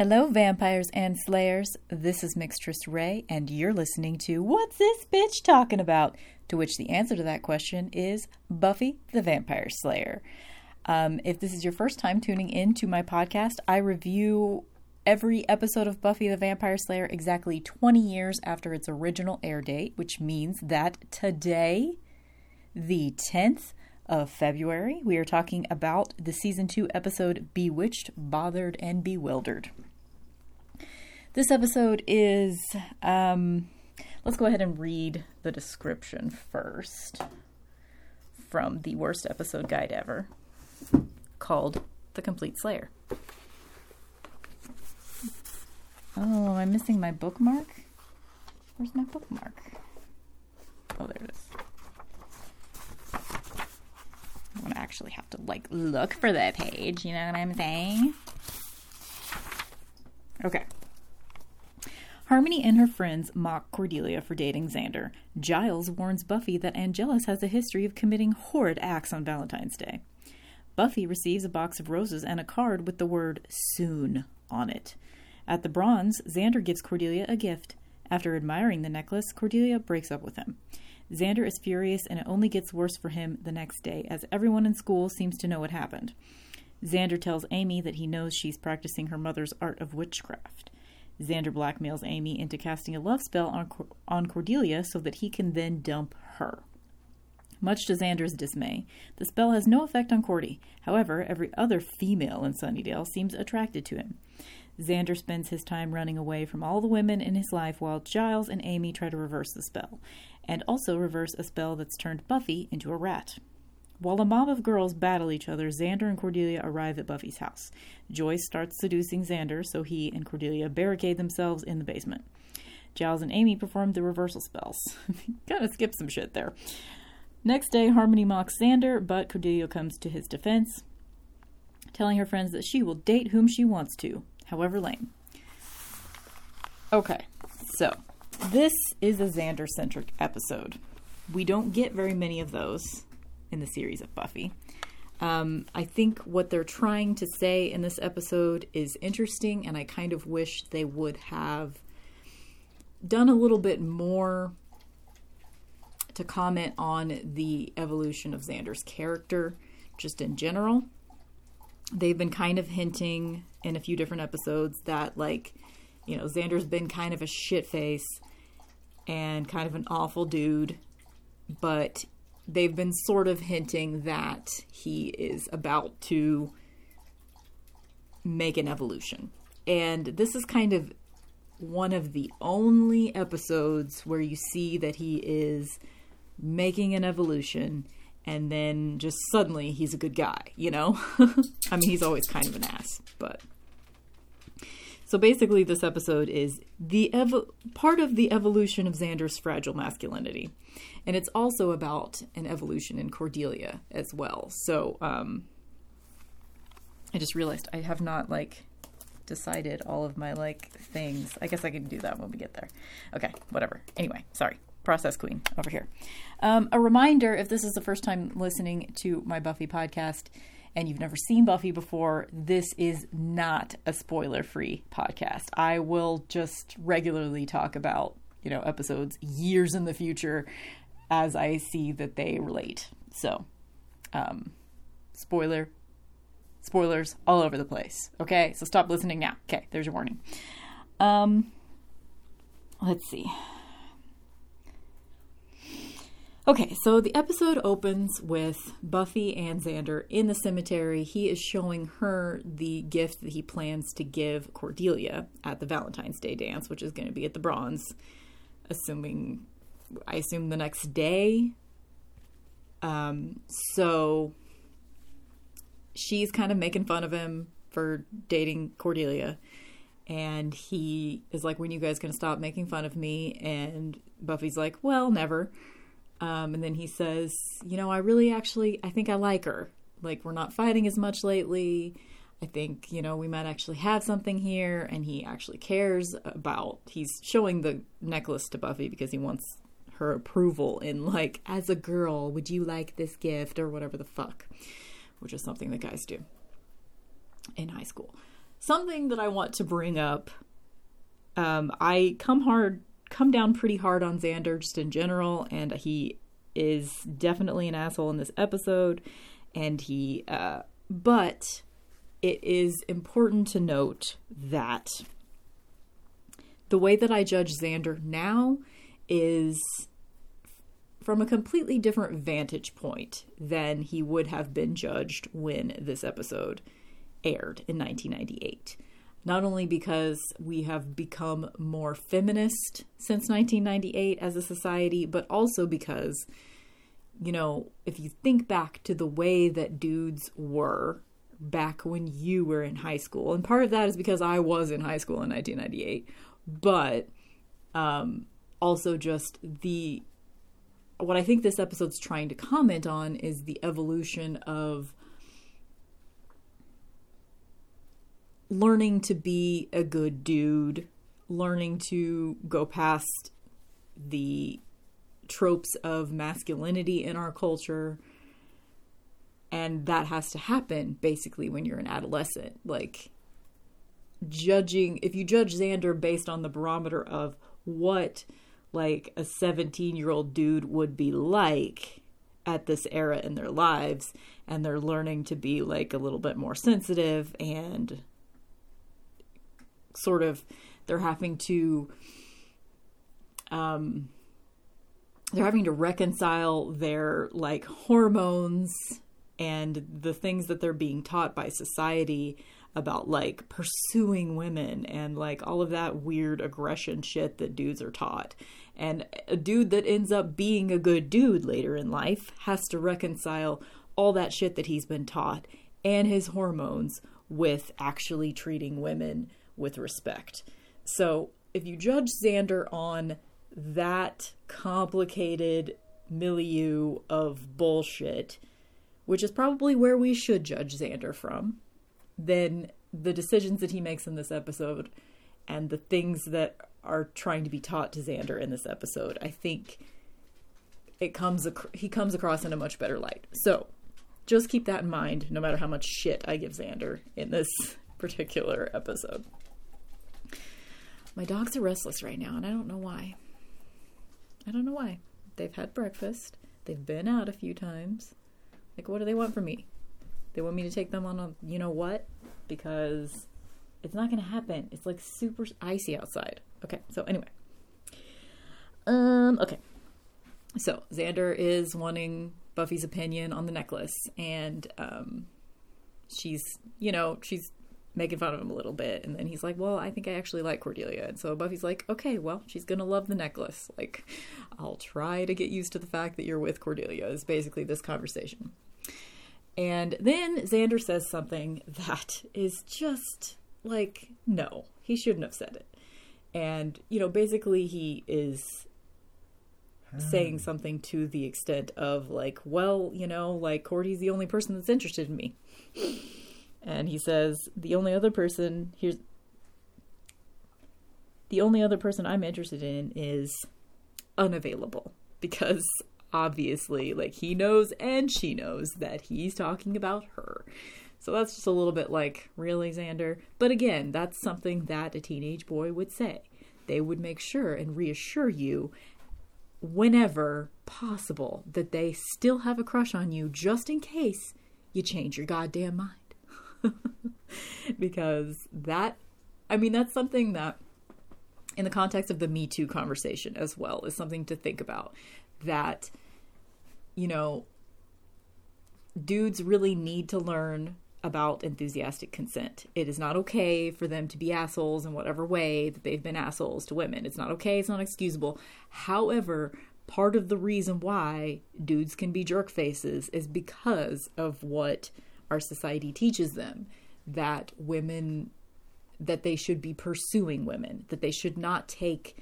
Hello, vampires and slayers. This is Mixtress Ray, and you're listening to What's This Bitch Talking About? To which the answer to that question is Buffy the Vampire Slayer. Um, if this is your first time tuning in to my podcast, I review every episode of Buffy the Vampire Slayer exactly 20 years after its original air date, which means that today, the 10th of February, we are talking about the season 2 episode Bewitched, Bothered, and Bewildered. This episode is. Um, let's go ahead and read the description first from the worst episode guide ever called The Complete Slayer. Oh, am I'm missing my bookmark? Where's my bookmark? Oh, there it is. I'm gonna actually have to like look for that page, you know what I'm saying? Okay. Harmony and her friends mock Cordelia for dating Xander. Giles warns Buffy that Angelus has a history of committing horrid acts on Valentine's Day. Buffy receives a box of roses and a card with the word soon on it. At the bronze, Xander gives Cordelia a gift. After admiring the necklace, Cordelia breaks up with him. Xander is furious and it only gets worse for him the next day, as everyone in school seems to know what happened. Xander tells Amy that he knows she's practicing her mother's art of witchcraft. Xander blackmails Amy into casting a love spell on, on Cordelia so that he can then dump her. Much to Xander's dismay, the spell has no effect on Cordy. However, every other female in Sunnydale seems attracted to him. Xander spends his time running away from all the women in his life while Giles and Amy try to reverse the spell, and also reverse a spell that's turned Buffy into a rat. While a mob of girls battle each other, Xander and Cordelia arrive at Buffy's house. Joyce starts seducing Xander, so he and Cordelia barricade themselves in the basement. Giles and Amy perform the reversal spells. of skip some shit there. Next day, Harmony mocks Xander, but Cordelia comes to his defense, telling her friends that she will date whom she wants to, however lame. Okay, so this is a Xander centric episode. We don't get very many of those in the series of Buffy. Um, I think what they're trying to say in this episode is interesting, and I kind of wish they would have done a little bit more to comment on the evolution of Xander's character, just in general. They've been kind of hinting in a few different episodes that, like, you know, Xander's been kind of a shit face and kind of an awful dude, but they've been sort of hinting that he is about to make an evolution. And this is kind of one of the only episodes where you see that he is making an evolution and then just suddenly he's a good guy, you know? I mean, he's always kind of an ass, but so basically, this episode is the ev- part of the evolution of Xander's fragile masculinity, and it's also about an evolution in Cordelia as well. So um, I just realized I have not like decided all of my like things. I guess I can do that when we get there. Okay, whatever. Anyway, sorry. Process Queen over here. Um, a reminder if this is the first time listening to my Buffy podcast, and you've never seen Buffy before, this is not a spoiler free podcast. I will just regularly talk about, you know, episodes years in the future as I see that they relate. So, um, spoiler, spoilers all over the place. Okay, so stop listening now. Okay, there's your warning. Um, let's see. Okay, so the episode opens with Buffy and Xander in the cemetery. He is showing her the gift that he plans to give Cordelia at the Valentine's Day dance, which is going to be at the Bronze, assuming, I assume the next day. Um, so she's kind of making fun of him for dating Cordelia. And he is like, When you guys going to stop making fun of me? And Buffy's like, Well, never. Um, and then he says, You know, I really actually, I think I like her. Like, we're not fighting as much lately. I think, you know, we might actually have something here. And he actually cares about, he's showing the necklace to Buffy because he wants her approval in, like, as a girl, would you like this gift or whatever the fuck, which is something that guys do in high school. something that I want to bring up. Um, I come hard, come down pretty hard on Xander just in general, and he is definitely an asshole in this episode. And he, uh, but it is important to note that the way that I judge Xander now is from a completely different vantage point than he would have been judged when this episode aired in 1998. Not only because we have become more feminist since 1998 as a society, but also because, you know, if you think back to the way that dudes were back when you were in high school, and part of that is because I was in high school in 1998, but um, also just the what I think this episode's trying to comment on is the evolution of learning to be a good dude, learning to go past the tropes of masculinity in our culture. And that has to happen basically when you're an adolescent. Like, judging, if you judge Xander based on the barometer of what like a 17 year old dude would be like at this era in their lives and they're learning to be like a little bit more sensitive and sort of they're having to um they're having to reconcile their like hormones and the things that they're being taught by society about like pursuing women and like all of that weird aggression shit that dudes are taught. And a dude that ends up being a good dude later in life has to reconcile all that shit that he's been taught and his hormones with actually treating women with respect. So if you judge Xander on that complicated milieu of bullshit, which is probably where we should judge Xander from, then the decisions that he makes in this episode and the things that are trying to be taught to Xander in this episode, I think it comes ac- he comes across in a much better light. So, just keep that in mind no matter how much shit I give Xander in this particular episode. My dogs are restless right now and I don't know why. I don't know why. They've had breakfast. They've been out a few times. Like what do they want from me? They want me to take them on a you know what? Because it's not going to happen. It's like super icy outside. Okay, so anyway. Um, okay. So Xander is wanting Buffy's opinion on the necklace, and um, she's, you know, she's making fun of him a little bit, and then he's like, "Well, I think I actually like Cordelia," and so Buffy's like, "Okay, well, she's gonna love the necklace. Like, I'll try to get used to the fact that you're with Cordelia." Is basically this conversation. And then Xander says something that is just like, no, he shouldn't have said it. And, you know, basically he is saying hmm. something to the extent of, like, well, you know, like, Cordy's the only person that's interested in me. And he says, the only other person, here's, the only other person I'm interested in is unavailable because obviously, like he knows and she knows that he's talking about her. So that's just a little bit like, really, Xander? But again, that's something that a teenage boy would say. They would make sure and reassure you whenever possible that they still have a crush on you just in case you change your goddamn mind. because that, I mean, that's something that, in the context of the Me Too conversation as well, is something to think about. That you know, dudes really need to learn about enthusiastic consent. It is not okay for them to be assholes in whatever way that they've been assholes to women. It's not okay, it's not excusable. However, part of the reason why dudes can be jerk faces is because of what our society teaches them that women that they should be pursuing women, that they should not take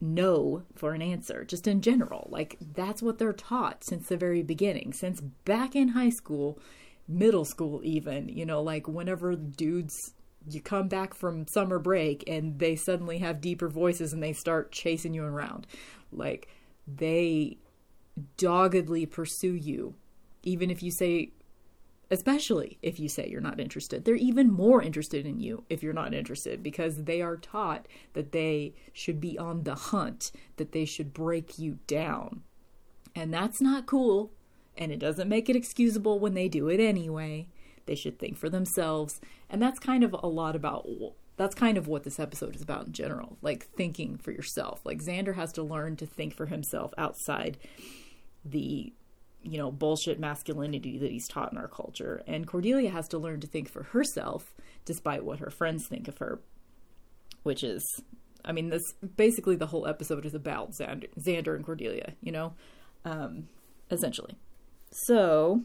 no for an answer, just in general. Like, that's what they're taught since the very beginning, since back in high school, middle school, even. You know, like whenever dudes, you come back from summer break and they suddenly have deeper voices and they start chasing you around. Like, they doggedly pursue you, even if you say especially if you say you're not interested. They're even more interested in you if you're not interested because they are taught that they should be on the hunt, that they should break you down. And that's not cool, and it doesn't make it excusable when they do it anyway. They should think for themselves, and that's kind of a lot about that's kind of what this episode is about in general, like thinking for yourself. Like Xander has to learn to think for himself outside the you know, bullshit masculinity that he's taught in our culture. And Cordelia has to learn to think for herself, despite what her friends think of her, which is, I mean, this basically the whole episode is about Xander, Xander and Cordelia, you know, um, essentially. So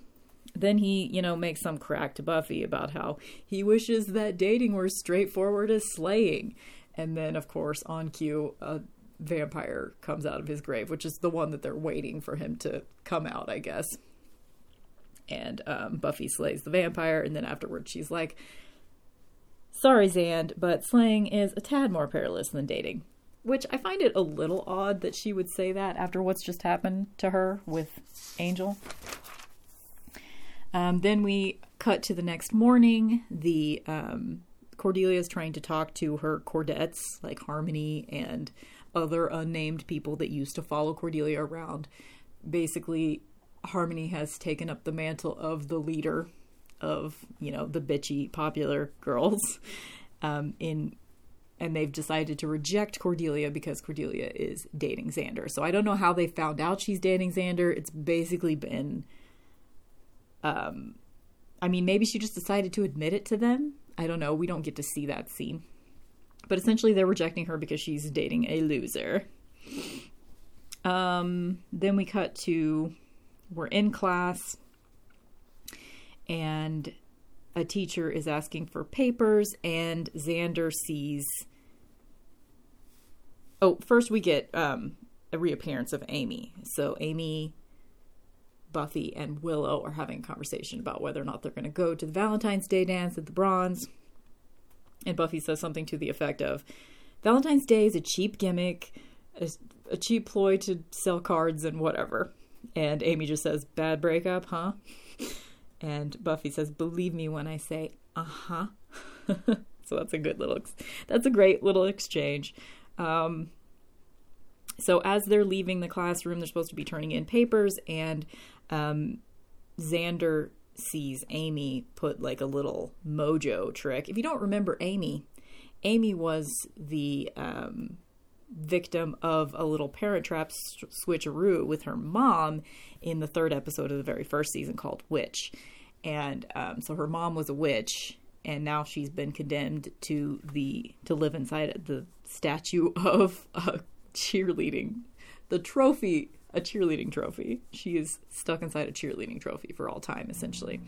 then he, you know, makes some crack to Buffy about how he wishes that dating were straightforward as slaying. And then, of course, on cue, uh, vampire comes out of his grave, which is the one that they're waiting for him to come out, I guess. And um, Buffy slays the vampire, and then afterwards she's like, Sorry, Xand, but slaying is a tad more perilous than dating. Which I find it a little odd that she would say that after what's just happened to her with Angel. Um, then we cut to the next morning. The um, Cordelia is trying to talk to her Cordettes, like Harmony and other unnamed people that used to follow Cordelia around. Basically, Harmony has taken up the mantle of the leader of, you know, the bitchy popular girls. Um, in and they've decided to reject Cordelia because Cordelia is dating Xander. So I don't know how they found out she's dating Xander. It's basically been um I mean maybe she just decided to admit it to them. I don't know. We don't get to see that scene. But essentially, they're rejecting her because she's dating a loser. Um, then we cut to we're in class, and a teacher is asking for papers, and Xander sees. Oh, first we get um, a reappearance of Amy. So Amy, Buffy, and Willow are having a conversation about whether or not they're going to go to the Valentine's Day dance at the Bronze. And Buffy says something to the effect of Valentine's Day is a cheap gimmick, a, a cheap ploy to sell cards and whatever. And Amy just says, Bad breakup, huh? And Buffy says, Believe me when I say, uh huh. so that's a good little, that's a great little exchange. Um, so as they're leaving the classroom, they're supposed to be turning in papers, and um, Xander sees Amy put like a little mojo trick. If you don't remember Amy, Amy was the um, victim of a little parent trap switcheroo with her mom in the third episode of the very first season called Witch. And um, so her mom was a witch, and now she's been condemned to the to live inside the statue of a cheerleading, the trophy a cheerleading trophy. She is stuck inside a cheerleading trophy for all time, essentially.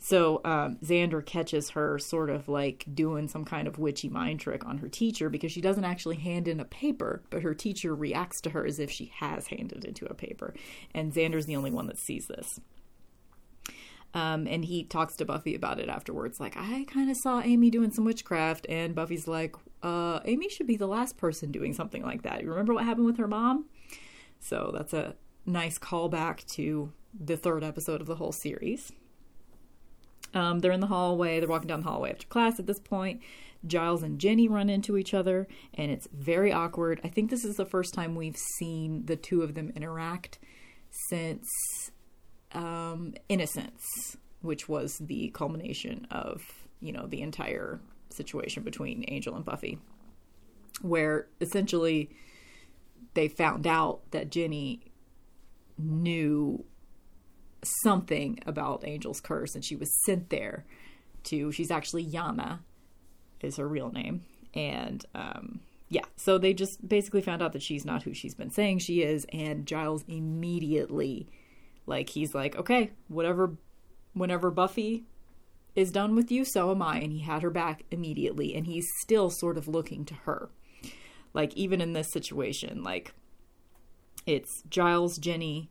So um, Xander catches her sort of like doing some kind of witchy mind trick on her teacher because she doesn't actually hand in a paper, but her teacher reacts to her as if she has handed into a paper. And Xander's the only one that sees this. Um, and he talks to Buffy about it afterwards, like, I kind of saw Amy doing some witchcraft. And Buffy's like, uh, Amy should be the last person doing something like that. You remember what happened with her mom? So that's a nice callback to the third episode of the whole series. Um, they're in the hallway. They're walking down the hallway after class at this point. Giles and Jenny run into each other, and it's very awkward. I think this is the first time we've seen the two of them interact since um, Innocence, which was the culmination of you know the entire situation between Angel and Buffy, where essentially they found out that Jenny knew something about Angel's curse and she was sent there to she's actually Yana is her real name. And um yeah so they just basically found out that she's not who she's been saying she is. And Giles immediately like he's like okay whatever whenever Buffy is done with you so am I. And he had her back immediately. And he's still sort of looking to her like even in this situation, like it's Giles, Jenny,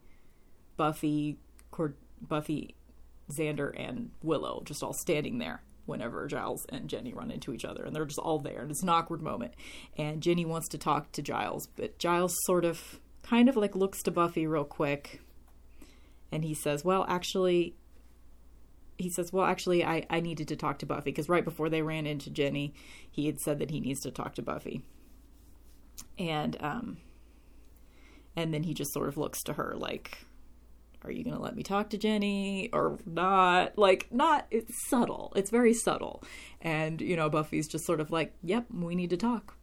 Buffy, Cord- Buffy, Xander, and Willow just all standing there whenever Giles and Jenny run into each other, and they're just all there, and it's an awkward moment. And Jenny wants to talk to Giles, but Giles sort of, kind of like looks to Buffy real quick, and he says, "Well, actually, he says, Well, actually, I, I needed to talk to Buffy because right before they ran into Jenny, he had said that he needs to talk to Buffy. And, um, and then he just sort of looks to her like, Are you going to let me talk to Jenny or not? Like, not, it's subtle. It's very subtle. And, you know, Buffy's just sort of like, Yep, we need to talk.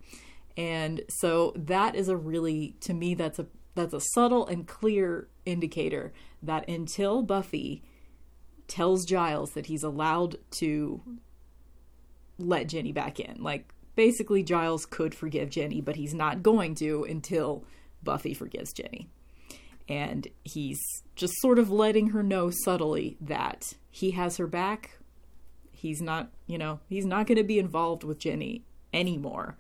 And so that is a really, to me, that's a, that's a subtle and clear indicator that until Buffy tells Giles that he's allowed to let Jenny back in. Like, basically, Giles could forgive Jenny, but he's not going to until Buffy forgives Jenny. And he's just sort of letting her know subtly that he has her back. He's not, you know, he's not going to be involved with Jenny anymore.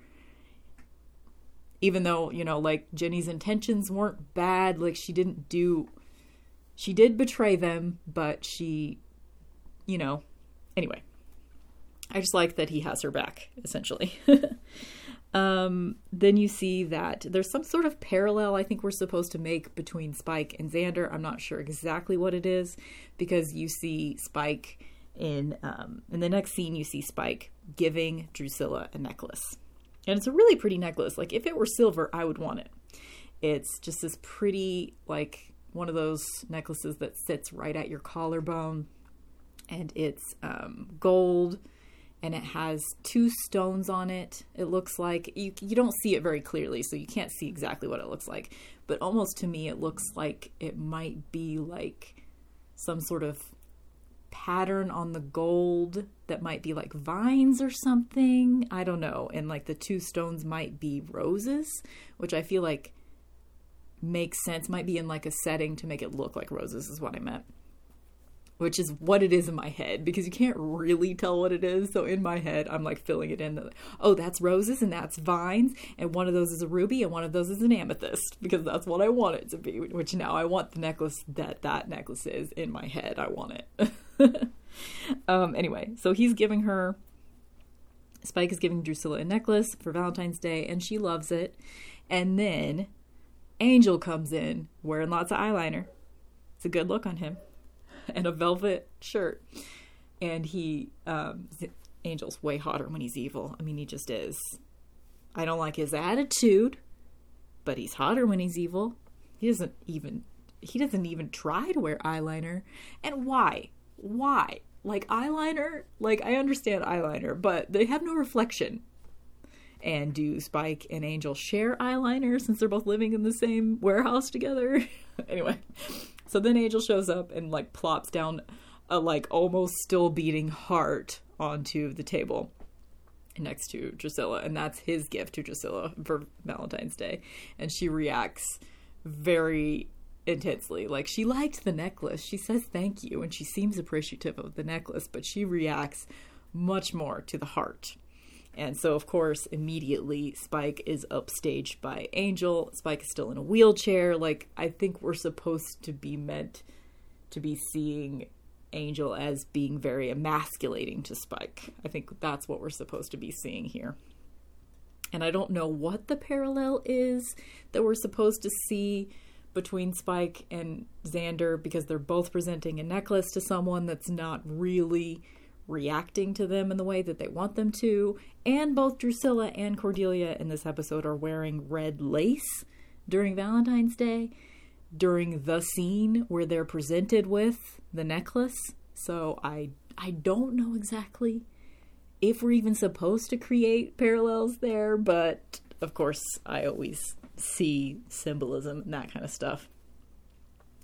Even though, you know, like Jenny's intentions weren't bad, like she didn't do she did betray them, but she, you know, anyway. I just like that he has her back, essentially. um, then you see that there's some sort of parallel I think we're supposed to make between Spike and Xander. I'm not sure exactly what it is because you see Spike in um, in the next scene. You see Spike giving Drusilla a necklace, and it's a really pretty necklace. Like if it were silver, I would want it. It's just this pretty like one of those necklaces that sits right at your collarbone, and it's um, gold, and it has two stones on it. It looks like you you don't see it very clearly, so you can't see exactly what it looks like. But almost to me, it looks like it might be like some sort of pattern on the gold that might be like vines or something. I don't know. And like the two stones might be roses, which I feel like makes sense, might be in like a setting to make it look like roses, is what I meant. Which is what it is in my head because you can't really tell what it is. So in my head, I'm like filling it in. Oh, that's roses and that's vines, and one of those is a ruby and one of those is an amethyst because that's what I want it to be. Which now I want the necklace that that necklace is in my head. I want it. um, anyway, so he's giving her. Spike is giving Drusilla a necklace for Valentine's Day, and she loves it. And then Angel comes in wearing lots of eyeliner. It's a good look on him. And a velvet shirt. And he, um, Angel's way hotter when he's evil. I mean, he just is. I don't like his attitude, but he's hotter when he's evil. He doesn't even he doesn't even try to wear eyeliner. And why? Why? Like eyeliner? Like I understand eyeliner, but they have no reflection. And do Spike and Angel share eyeliner since they're both living in the same warehouse together? anyway, so then Angel shows up and like plops down a like almost still beating heart onto the table next to Drusilla, and that's his gift to Drusilla for Valentine's Day. And she reacts very intensely. Like she liked the necklace. She says thank you and she seems appreciative of the necklace, but she reacts much more to the heart. And so, of course, immediately Spike is upstaged by Angel. Spike is still in a wheelchair. Like, I think we're supposed to be meant to be seeing Angel as being very emasculating to Spike. I think that's what we're supposed to be seeing here. And I don't know what the parallel is that we're supposed to see between Spike and Xander because they're both presenting a necklace to someone that's not really reacting to them in the way that they want them to. And both Drusilla and Cordelia in this episode are wearing red lace during Valentine's Day, during the scene where they're presented with the necklace. So I I don't know exactly if we're even supposed to create parallels there, but of course I always see symbolism and that kind of stuff.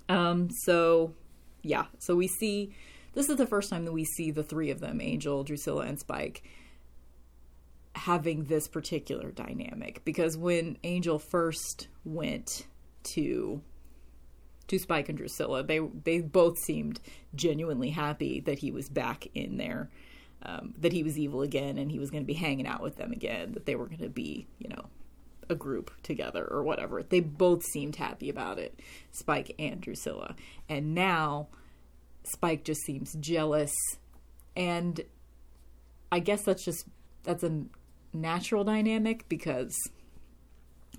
Um so yeah, so we see this is the first time that we see the three of them, Angel, Drusilla, and Spike, having this particular dynamic. Because when Angel first went to to Spike and Drusilla, they they both seemed genuinely happy that he was back in there, um, that he was evil again, and he was going to be hanging out with them again. That they were going to be, you know, a group together or whatever. They both seemed happy about it, Spike and Drusilla. And now Spike just seems jealous. And I guess that's just that's a natural dynamic because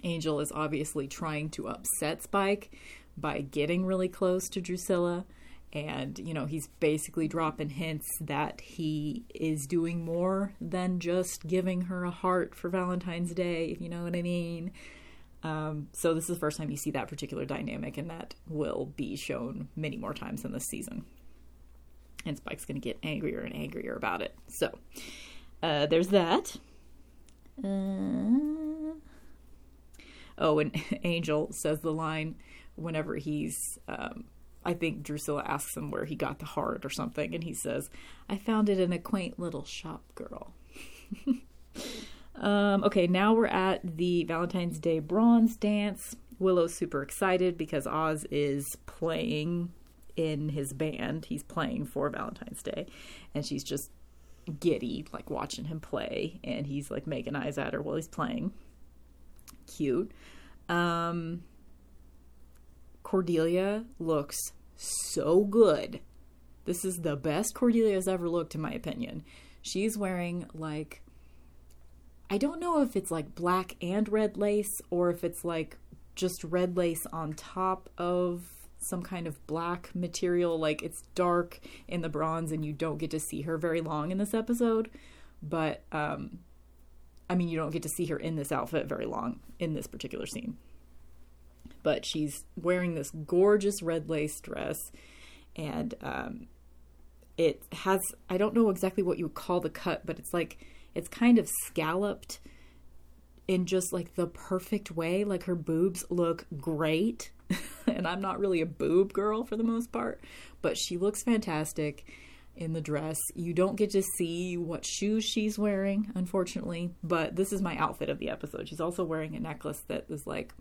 Angel is obviously trying to upset Spike by getting really close to Drusilla And, you know, he's basically dropping hints that he is doing more than just giving her a heart for Valentine's Day, if you know what I mean. Um, so this is the first time you see that particular dynamic, and that will be shown many more times in this season. And Spike's going to get angrier and angrier about it. So uh, there's that. Uh... Oh, and Angel says the line whenever he's um, I think Drusilla asks him where he got the heart or something, and he says, I found it in a quaint little shop girl. um, okay, now we're at the Valentine's Day bronze dance. Willow's super excited because Oz is playing in his band. He's playing for Valentine's Day, and she's just giddy, like watching him play, and he's like making eyes at her while he's playing. Cute. Um, Cordelia looks so good. This is the best Cordelia's ever looked, in my opinion. She's wearing like, I don't know if it's like black and red lace or if it's like just red lace on top of some kind of black material. Like it's dark in the bronze and you don't get to see her very long in this episode. But, um, I mean, you don't get to see her in this outfit very long in this particular scene but she's wearing this gorgeous red lace dress and um, it has i don't know exactly what you would call the cut but it's like it's kind of scalloped in just like the perfect way like her boobs look great and i'm not really a boob girl for the most part but she looks fantastic in the dress you don't get to see what shoes she's wearing unfortunately but this is my outfit of the episode she's also wearing a necklace that is like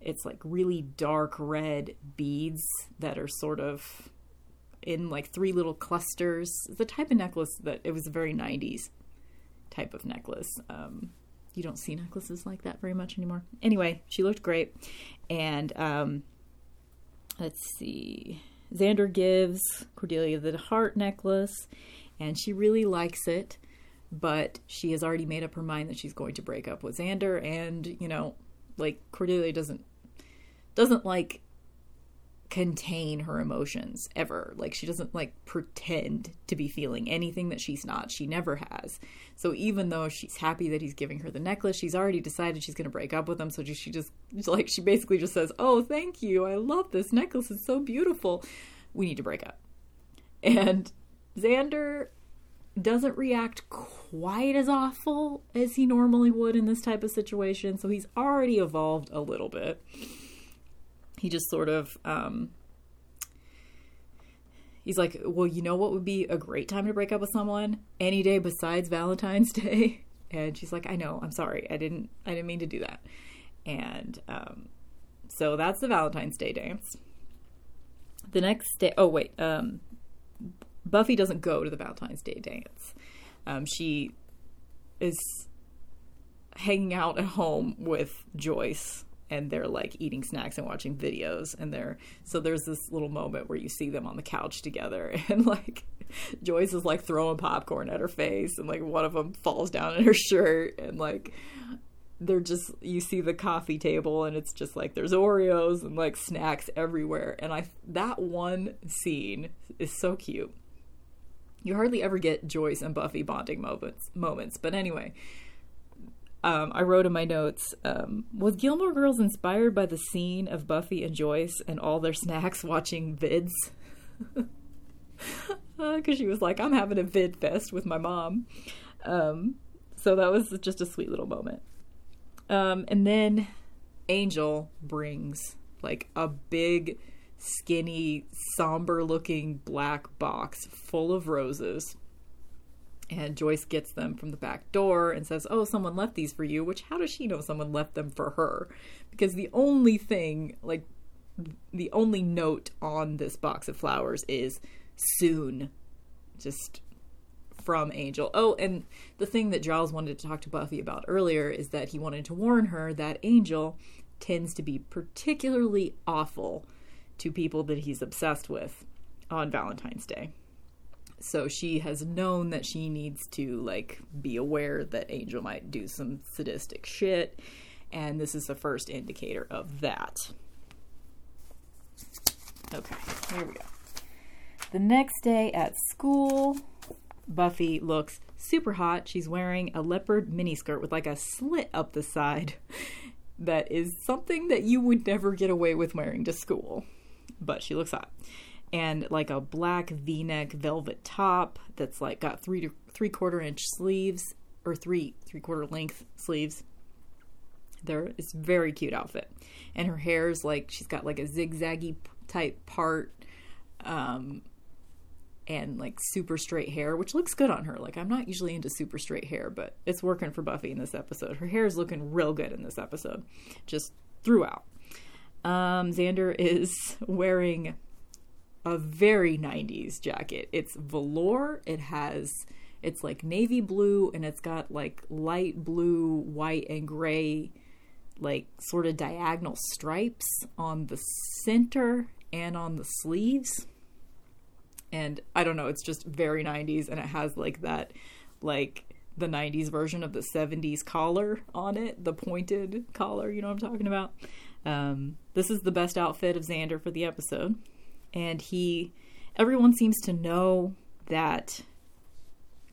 it's like really dark red beads that are sort of in like three little clusters. the type of necklace that it was a very 90s type of necklace. Um, you don't see necklaces like that very much anymore. Anyway, she looked great. And um, let's see. Xander gives Cordelia the heart necklace, and she really likes it, but she has already made up her mind that she's going to break up with Xander. And, you know, like Cordelia doesn't doesn't like contain her emotions ever. Like she doesn't like pretend to be feeling anything that she's not. She never has. So even though she's happy that he's giving her the necklace, she's already decided she's going to break up with him. So she just like she basically just says, "Oh, thank you. I love this necklace. It's so beautiful. We need to break up." And Xander doesn't react quite as awful as he normally would in this type of situation. So he's already evolved a little bit he just sort of um, he's like, "Well, you know what would be a great time to break up with someone? Any day besides Valentine's Day." And she's like, "I know. I'm sorry. I didn't. I didn't mean to do that." And um, so that's the Valentine's Day dance. The next day, oh wait, um, Buffy doesn't go to the Valentine's Day dance. Um, she is hanging out at home with Joyce and they're like eating snacks and watching videos and they're so there's this little moment where you see them on the couch together and like Joyce is like throwing popcorn at her face and like one of them falls down in her shirt and like they're just you see the coffee table and it's just like there's Oreos and like snacks everywhere and I that one scene is so cute. You hardly ever get Joyce and Buffy bonding moments moments, but anyway, um, I wrote in my notes, um, was Gilmore Girls inspired by the scene of Buffy and Joyce and all their snacks watching vids? Because uh, she was like, I'm having a vid fest with my mom. Um, so that was just a sweet little moment. Um, and then Angel brings like a big, skinny, somber looking black box full of roses and Joyce gets them from the back door and says, Oh, someone left these for you. Which, how does she know someone left them for her? Because the only thing, like, the only note on this box of flowers is soon. Just from Angel. Oh, and the thing that Giles wanted to talk to Buffy about earlier is that he wanted to warn her that Angel tends to be particularly awful to people that he's obsessed with on Valentine's Day so she has known that she needs to like be aware that Angel might do some sadistic shit, and this is the first indicator of that. Okay, here we go. The next day at school, Buffy looks super hot. She's wearing a leopard miniskirt with like a slit up the side. That is something that you would never get away with wearing to school. But she looks hot. And like a black v-neck velvet top that's like got three to three quarter inch sleeves or three three quarter length sleeves. There, it's very cute outfit, and her hair's like she's got like a zigzaggy type part, um, and like super straight hair, which looks good on her. Like I'm not usually into super straight hair, but it's working for Buffy in this episode. Her hair is looking real good in this episode, just throughout. Um, Xander is wearing a very 90s jacket. It's velour. It has it's like navy blue and it's got like light blue, white and gray like sort of diagonal stripes on the center and on the sleeves and I don't know, it's just very 90s and it has like that like the 90s version of the 70s collar on it, the pointed collar, you know what I'm talking about? Um, this is the best outfit of Xander for the episode. And he, everyone seems to know that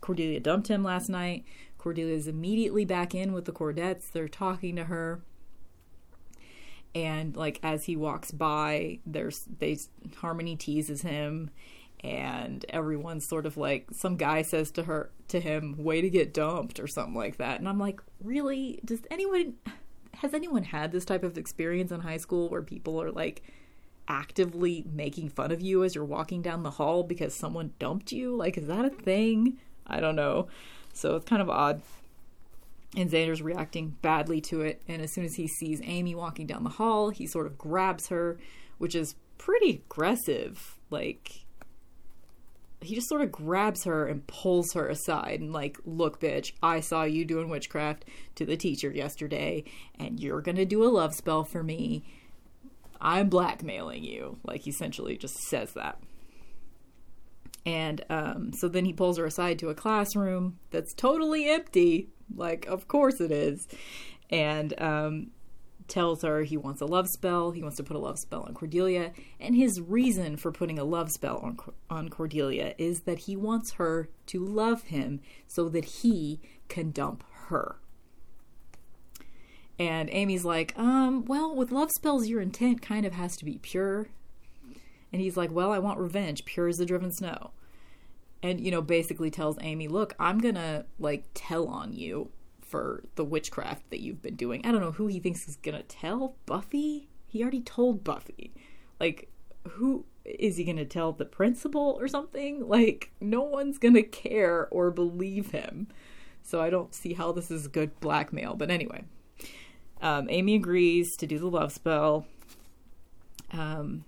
Cordelia dumped him last night. Cordelia is immediately back in with the Cordettes. They're talking to her. And like as he walks by, there's they Harmony teases him and everyone's sort of like some guy says to her to him way to get dumped or something like that and i'm like really does anyone has anyone had this type of experience in high school where people are like actively making fun of you as you're walking down the hall because someone dumped you? Like is that a thing? I don't know. So it's kind of odd. And Xander's reacting badly to it. And as soon as he sees Amy walking down the hall, he sort of grabs her, which is pretty aggressive. Like, he just sort of grabs her and pulls her aside and like look bitch i saw you doing witchcraft to the teacher yesterday and you're gonna do a love spell for me i'm blackmailing you like he essentially just says that and um, so then he pulls her aside to a classroom that's totally empty like of course it is and um, tells her he wants a love spell. He wants to put a love spell on Cordelia. And his reason for putting a love spell on, on Cordelia is that he wants her to love him so that he can dump her. And Amy's like, um, well, with love spells, your intent kind of has to be pure. And he's like, well, I want revenge, pure as the driven snow. And, you know, basically tells Amy, look, I'm gonna, like, tell on you for the witchcraft that you've been doing. I don't know who he thinks is gonna tell Buffy. He already told Buffy. Like, who is he gonna tell the principal or something? Like, no one's gonna care or believe him. So I don't see how this is good blackmail. But anyway, um, Amy agrees to do the love spell. Um,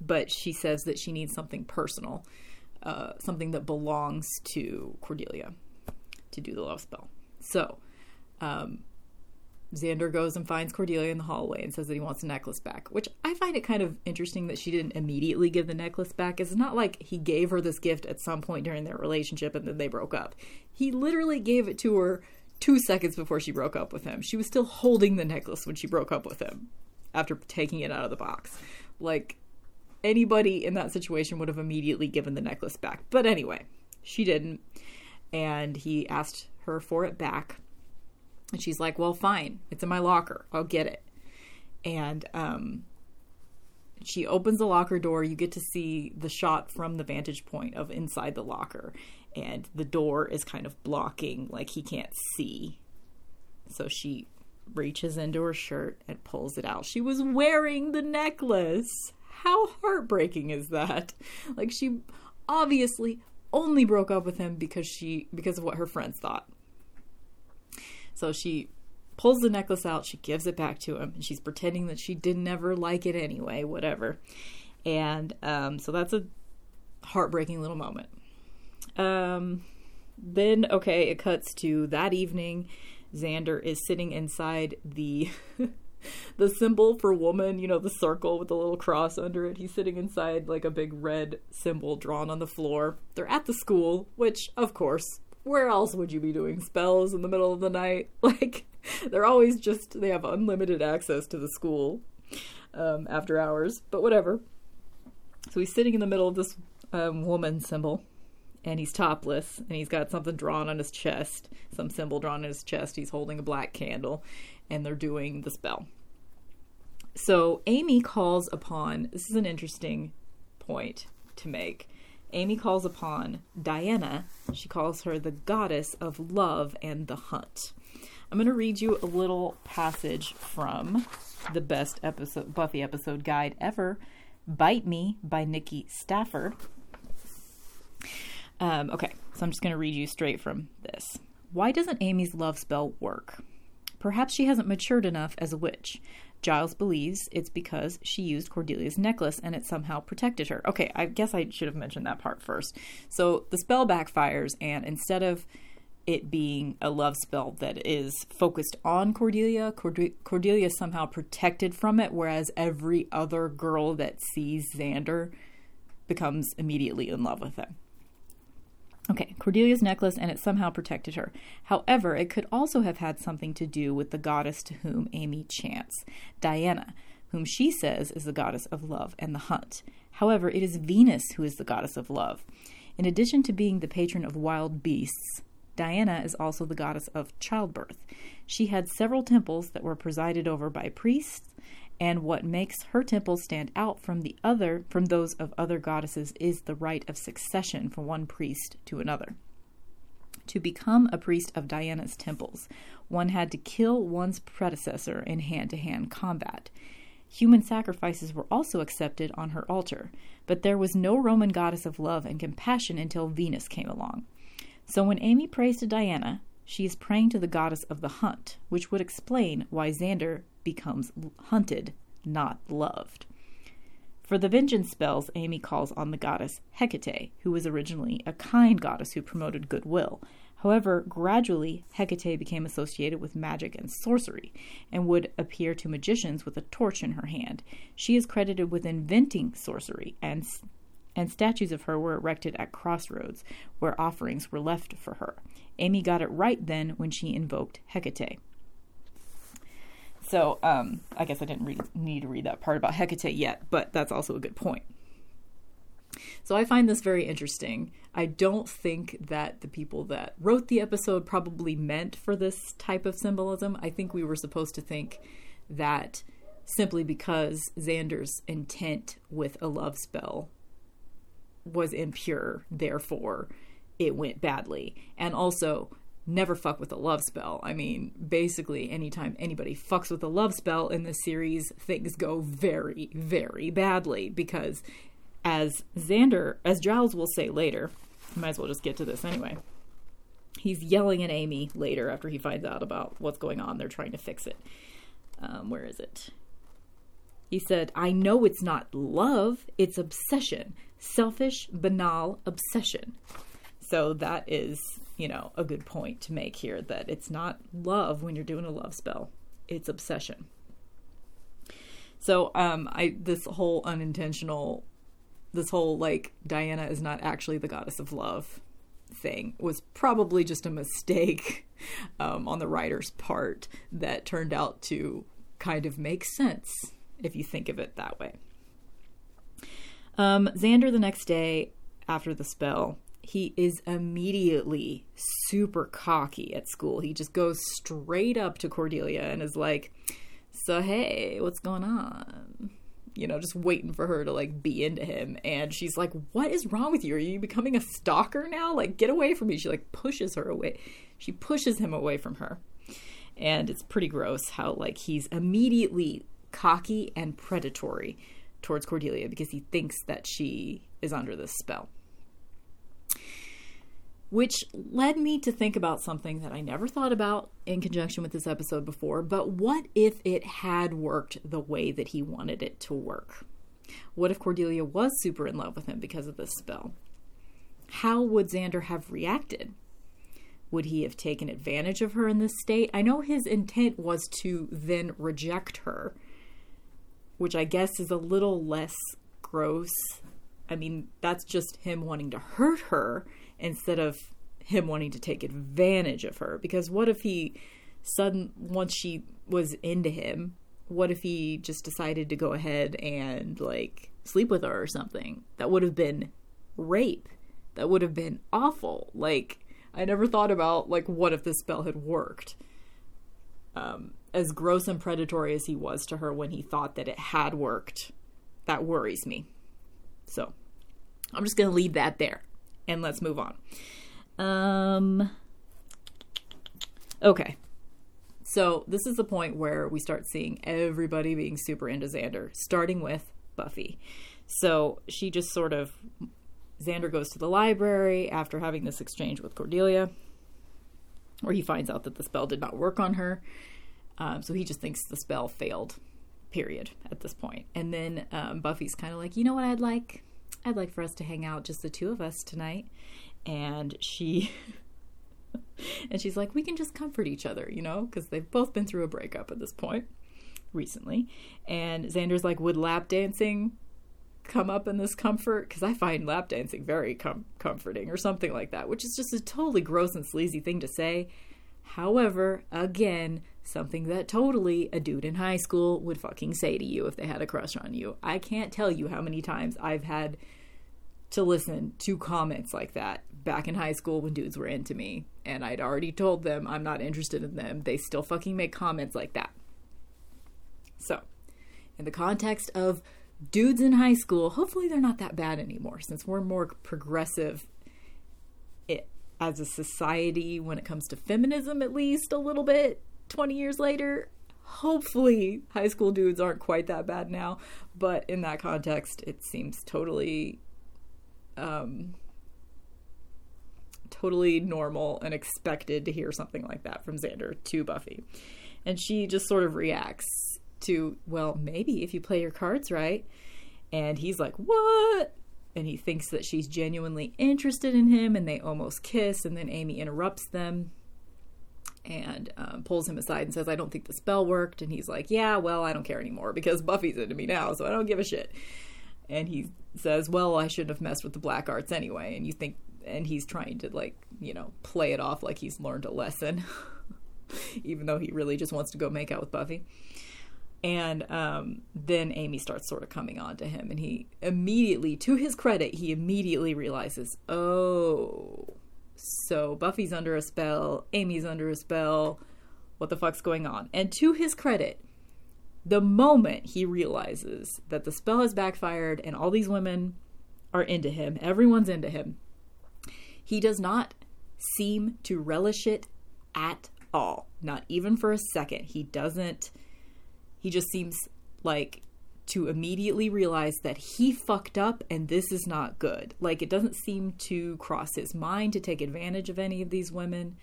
but she says that she needs something personal, uh, something that belongs to Cordelia to do the love spell. So, um, Xander goes and finds Cordelia in the hallway and says that he wants the necklace back, which I find it kind of interesting that she didn't immediately give the necklace back. It's not like he gave her this gift at some point during their relationship and then they broke up. He literally gave it to her two seconds before she broke up with him. She was still holding the necklace when she broke up with him after taking it out of the box. Like, anybody in that situation would have immediately given the necklace back. But anyway, she didn't. And he asked her for it back. And she's like, Well, fine. It's in my locker. I'll get it. And um, she opens the locker door. You get to see the shot from the vantage point of inside the locker. And the door is kind of blocking, like he can't see. So she reaches into her shirt and pulls it out. She was wearing the necklace. How heartbreaking is that? Like she obviously only broke up with him because she because of what her friends thought. So she pulls the necklace out, she gives it back to him, and she's pretending that she didn't ever like it anyway, whatever. And um, so that's a heartbreaking little moment. Um, then, okay, it cuts to that evening. Xander is sitting inside the the symbol for woman, you know, the circle with the little cross under it. He's sitting inside like a big red symbol drawn on the floor. They're at the school, which, of course, where else would you be doing spells in the middle of the night? Like, they're always just, they have unlimited access to the school um, after hours, but whatever. So he's sitting in the middle of this um, woman symbol, and he's topless, and he's got something drawn on his chest, some symbol drawn on his chest. He's holding a black candle, and they're doing the spell. So Amy calls upon, this is an interesting point to make. Amy calls upon Diana. She calls her the goddess of love and the hunt. I'm going to read you a little passage from the best episode Buffy episode guide ever, Bite Me by Nikki Stafford. Um, okay, so I'm just going to read you straight from this. Why doesn't Amy's love spell work? Perhaps she hasn't matured enough as a witch. Giles believes it's because she used Cordelia's necklace and it somehow protected her. Okay, I guess I should have mentioned that part first. So the spell backfires, and instead of it being a love spell that is focused on Cordelia, Cordelia is somehow protected from it, whereas every other girl that sees Xander becomes immediately in love with him. Okay, Cordelia's necklace, and it somehow protected her. However, it could also have had something to do with the goddess to whom Amy chants, Diana, whom she says is the goddess of love and the hunt. However, it is Venus who is the goddess of love. In addition to being the patron of wild beasts, Diana is also the goddess of childbirth. She had several temples that were presided over by priests and what makes her temple stand out from the other from those of other goddesses is the right of succession from one priest to another. To become a priest of Diana's temples, one had to kill one's predecessor in hand-to-hand combat. Human sacrifices were also accepted on her altar, but there was no Roman goddess of love and compassion until Venus came along. So when Amy prays to Diana, she is praying to the goddess of the hunt, which would explain why Xander becomes hunted, not loved. For the vengeance spells, Amy calls on the goddess Hecate, who was originally a kind goddess who promoted goodwill. However, gradually, Hecate became associated with magic and sorcery, and would appear to magicians with a torch in her hand. She is credited with inventing sorcery, and, and statues of her were erected at crossroads, where offerings were left for her. Amy got it right then when she invoked Hecate. So um, I guess I didn't read, need to read that part about Hecate yet, but that's also a good point. So I find this very interesting. I don't think that the people that wrote the episode probably meant for this type of symbolism. I think we were supposed to think that simply because Xander's intent with a love spell was impure, therefore it went badly. And also, never fuck with a love spell. I mean, basically, anytime anybody fucks with a love spell in this series, things go very, very badly because, as Xander, as Giles will say later, might as well just get to this anyway. He's yelling at Amy later after he finds out about what's going on. They're trying to fix it. Um, where is it? He said, I know it's not love, it's obsession. Selfish, banal obsession. So that is you know, a good point to make here that it's not love when you're doing a love spell, it's obsession. So, um, I this whole unintentional, this whole like Diana is not actually the goddess of love thing was probably just a mistake um, on the writer's part that turned out to kind of make sense if you think of it that way. Um, Xander the next day after the spell he is immediately super cocky at school. He just goes straight up to Cordelia and is like, So, hey, what's going on? You know, just waiting for her to like be into him. And she's like, What is wrong with you? Are you becoming a stalker now? Like, get away from me. She like pushes her away. She pushes him away from her. And it's pretty gross how like he's immediately cocky and predatory towards Cordelia because he thinks that she is under this spell which led me to think about something that I never thought about in conjunction with this episode before. But what if it had worked the way that he wanted it to work? What if Cordelia was super in love with him because of this spell? How would Xander have reacted? Would he have taken advantage of her in this state? I know his intent was to then reject her, which I guess is a little less gross. I mean, that's just him wanting to hurt her instead of him wanting to take advantage of her. Because what if he sudden once she was into him, what if he just decided to go ahead and like sleep with her or something? That would have been rape. That would have been awful. Like, I never thought about, like, what if this spell had worked? Um, as gross and predatory as he was to her when he thought that it had worked, that worries me. So, I'm just going to leave that there and let's move on. Um, okay. So, this is the point where we start seeing everybody being super into Xander, starting with Buffy. So, she just sort of. Xander goes to the library after having this exchange with Cordelia, where he finds out that the spell did not work on her. Um, so he just thinks the spell failed, period, at this point. And then um, Buffy's kind of like, you know what I'd like? I'd like for us to hang out, just the two of us tonight. And she. and she's like, we can just comfort each other, you know, because they've both been through a breakup at this point recently. And Xander's like, would lap dancing come up in this comfort? Because I find lap dancing very com- comforting or something like that, which is just a totally gross and sleazy thing to say. However, again, something that totally a dude in high school would fucking say to you if they had a crush on you. I can't tell you how many times I've had to listen to comments like that back in high school when dudes were into me and I'd already told them I'm not interested in them. They still fucking make comments like that. So, in the context of dudes in high school, hopefully they're not that bad anymore since we're more progressive it, as a society when it comes to feminism, at least a little bit. 20 years later, hopefully high school dudes aren't quite that bad now. But in that context, it seems totally. Um, totally normal and expected to hear something like that from Xander to Buffy. And she just sort of reacts to, well, maybe if you play your cards right. And he's like, what? And he thinks that she's genuinely interested in him, and they almost kiss. And then Amy interrupts them and um, pulls him aside and says, I don't think the spell worked. And he's like, Yeah, well, I don't care anymore because Buffy's into me now, so I don't give a shit. And he says, Well, I shouldn't have messed with the black arts anyway. And you think, and he's trying to, like, you know, play it off like he's learned a lesson, even though he really just wants to go make out with Buffy. And um, then Amy starts sort of coming on to him, and he immediately, to his credit, he immediately realizes, oh, so Buffy's under a spell, Amy's under a spell. What the fuck's going on? And to his credit, the moment he realizes that the spell has backfired and all these women are into him, everyone's into him, he does not seem to relish it at all. Not even for a second. He doesn't, he just seems like to immediately realize that he fucked up and this is not good. Like, it doesn't seem to cross his mind to take advantage of any of these women,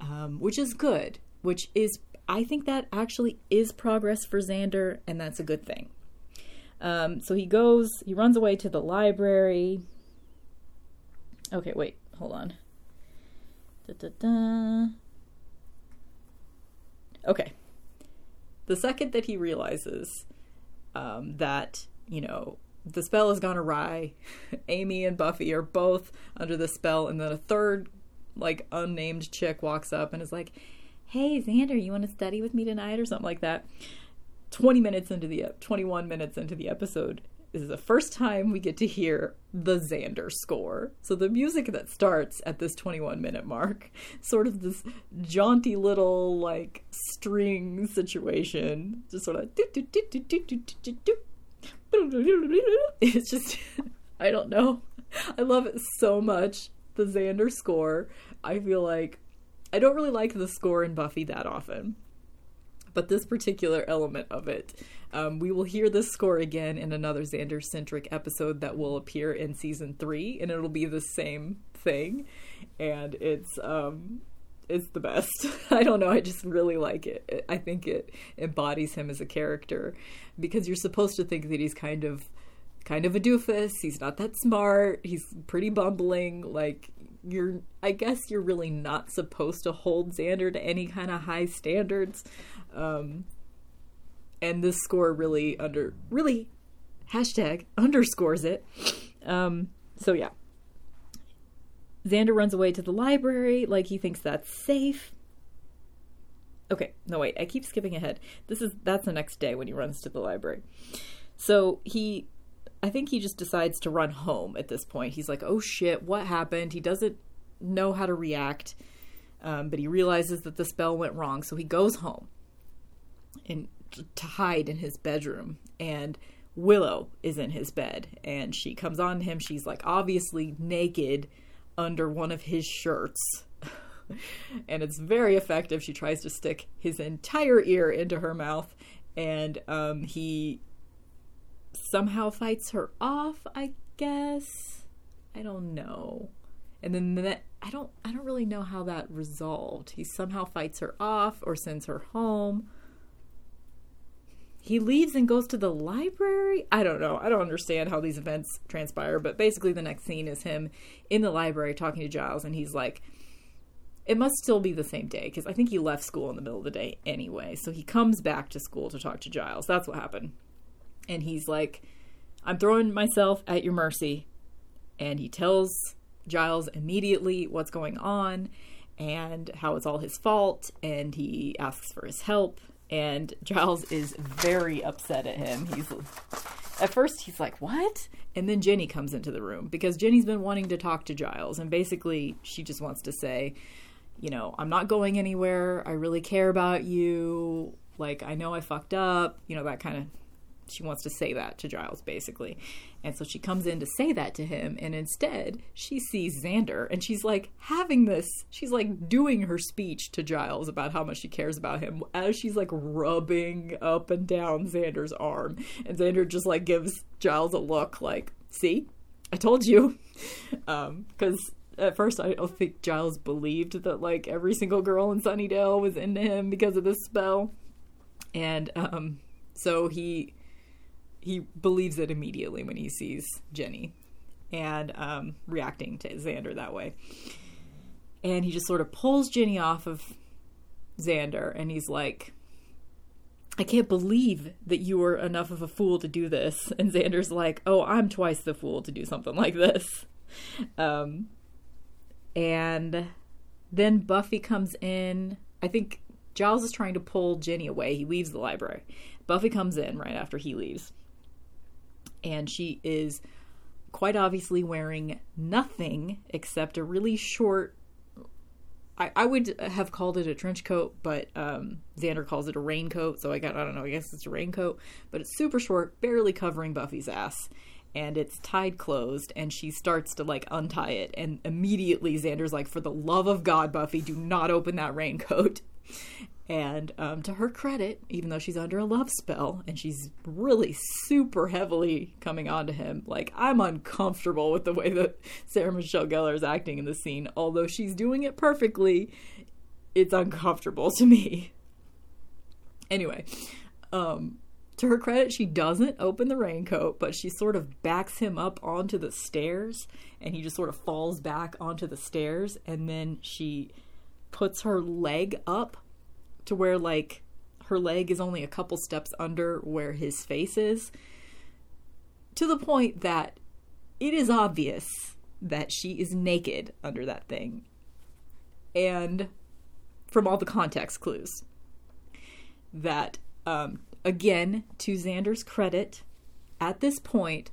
um, which is good, which is, I think that actually is progress for Xander, and that's a good thing. Um, so he goes, he runs away to the library. Okay, wait, hold on. Da, da, da. Okay. The second that he realizes um, that you know the spell has gone awry. Amy and Buffy are both under the spell, and then a third, like unnamed chick, walks up and is like, "Hey, Xander, you want to study with me tonight?" or something like that. Twenty minutes into the twenty-one minutes into the episode is the first time we get to hear the Xander score. So the music that starts at this 21 minute mark, sort of this jaunty little like string situation, just sort of it's just I don't know. I love it so much. The Xander score. I feel like I don't really like the score in Buffy that often but this particular element of it. Um, we will hear this score again in another Xander centric episode that will appear in season three, and it'll be the same thing. And it's um, it's the best. I don't know. I just really like it. I think it embodies him as a character because you're supposed to think that he's kind of kind of a doofus. He's not that smart. He's pretty bumbling. Like you're I guess you're really not supposed to hold Xander to any kind of high standards. Um, and this score really under really hashtag underscores it. Um, so yeah. Xander runs away to the library like he thinks that's safe. Okay, no wait, I keep skipping ahead. This is that's the next day when he runs to the library. So he I think he just decides to run home at this point. He's like, oh shit, what happened? He doesn't know how to react, um, but he realizes that the spell went wrong, so he goes home and to hide in his bedroom. And Willow is in his bed, and she comes on to him. She's like obviously naked under one of his shirts. and it's very effective. She tries to stick his entire ear into her mouth, and um, he somehow fights her off. I guess I don't know. And then that I don't I don't really know how that resolved. He somehow fights her off or sends her home. He leaves and goes to the library. I don't know. I don't understand how these events transpire, but basically the next scene is him in the library talking to Giles and he's like it must still be the same day because I think he left school in the middle of the day anyway. So he comes back to school to talk to Giles. That's what happened. And he's like, I'm throwing myself at your mercy. And he tells Giles immediately what's going on and how it's all his fault. And he asks for his help. And Giles is very upset at him. He's at first he's like, "What?" And then Jenny comes into the room because Jenny's been wanting to talk to Giles and basically she just wants to say, you know, I'm not going anywhere. I really care about you. Like, I know I fucked up, you know, that kind of. She wants to say that to Giles, basically. And so she comes in to say that to him, and instead, she sees Xander, and she's like having this, she's like doing her speech to Giles about how much she cares about him as she's like rubbing up and down Xander's arm. And Xander just like gives Giles a look like, see, I told you. Because um, at first I don't think Giles believed that like every single girl in Sunnydale was into him because of this spell. And um so he he believes it immediately when he sees Jenny and um reacting to Xander that way. And he just sort of pulls Jenny off of Xander and he's like I can't believe that you were enough of a fool to do this. And Xander's like, "Oh, I'm twice the fool to do something like this." Um, and then Buffy comes in. I think Giles is trying to pull Jenny away. He leaves the library. Buffy comes in right after he leaves. And she is quite obviously wearing nothing except a really short. I, I would have called it a trench coat, but um, Xander calls it a raincoat. So I got, I don't know, I guess it's a raincoat. But it's super short, barely covering Buffy's ass and it's tied closed and she starts to like untie it and immediately xander's like for the love of god buffy do not open that raincoat and um, to her credit even though she's under a love spell and she's really super heavily coming on to him like i'm uncomfortable with the way that sarah michelle gellar is acting in the scene. Although she's doing it perfectly it's uncomfortable to me. Anyway um to her credit, she doesn't open the raincoat, but she sort of backs him up onto the stairs and he just sort of falls back onto the stairs. And then she puts her leg up to where like her leg is only a couple steps under where his face is to the point that it is obvious that she is naked under that thing. And from all the context clues that um, Again, to Xander's credit, at this point,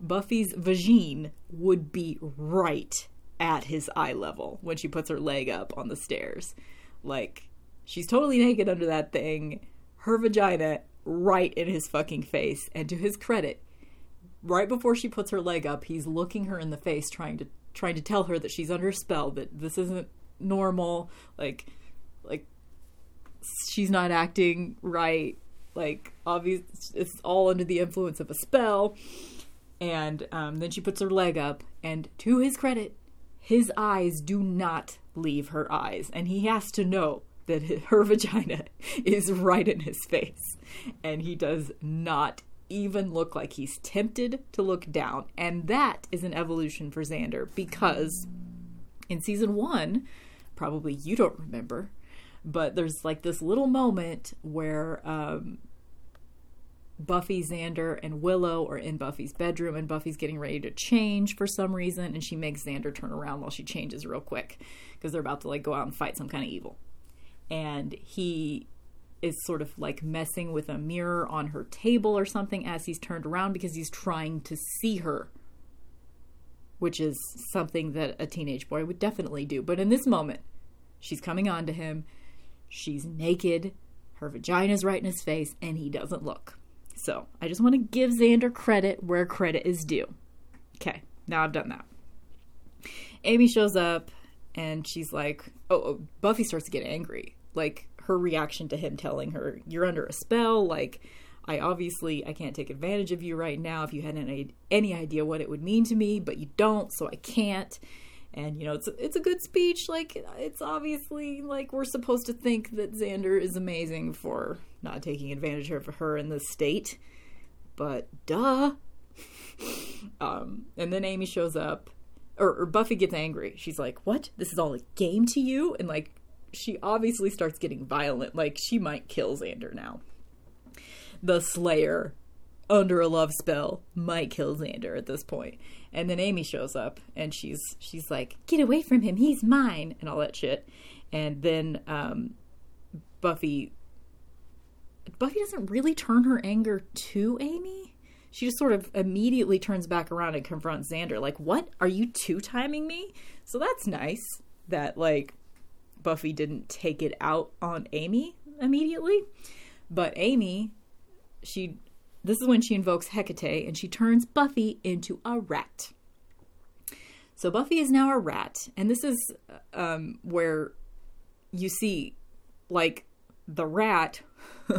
Buffy's vagine would be right at his eye level when she puts her leg up on the stairs. Like, she's totally naked under that thing, her vagina right in his fucking face. And to his credit, right before she puts her leg up, he's looking her in the face, trying to trying to tell her that she's under spell, that this isn't normal, like like she's not acting right like obvious it's all under the influence of a spell and um, then she puts her leg up and to his credit his eyes do not leave her eyes and he has to know that her vagina is right in his face. And he does not even look like he's tempted to look down. And that is an evolution for xander because in season one probably you don't remember but there's like this little moment where um, Buffy, Xander, and Willow are in Buffy's bedroom, and Buffy's getting ready to change for some reason, and she makes Xander turn around while she changes real quick because they're about to like go out and fight some kind of evil. And he is sort of like messing with a mirror on her table or something as he's turned around because he's trying to see her, which is something that a teenage boy would definitely do. But in this moment, she's coming on to him. She's naked. Her vagina's right in his face, and he doesn't look. So I just want to give Xander credit where credit is due. Okay, now I've done that. Amy shows up and she's like, oh, oh, Buffy starts to get angry. Like her reaction to him telling her, "You're under a spell." Like, I obviously I can't take advantage of you right now. If you had any any idea what it would mean to me, but you don't, so I can't. And you know, it's it's a good speech. Like, it's obviously like we're supposed to think that Xander is amazing for not taking advantage of her in this state, but duh. um, and then Amy shows up or, or Buffy gets angry. She's like, "What? This is all a game to you?" And like, she obviously starts getting violent. Like, she might kill Xander now. The Slayer, under a love spell, might kill Xander at this point. And then Amy shows up, and she's she's like, "Get away from him! He's mine!" and all that shit. And then um, Buffy Buffy doesn't really turn her anger to Amy she just sort of immediately turns back around and confronts Xander, like, What? Are you two timing me? So that's nice that, like, Buffy didn't take it out on Amy immediately. But Amy, she. This is when she invokes Hecate and she turns Buffy into a rat. So Buffy is now a rat, and this is um, where you see, like, the rat,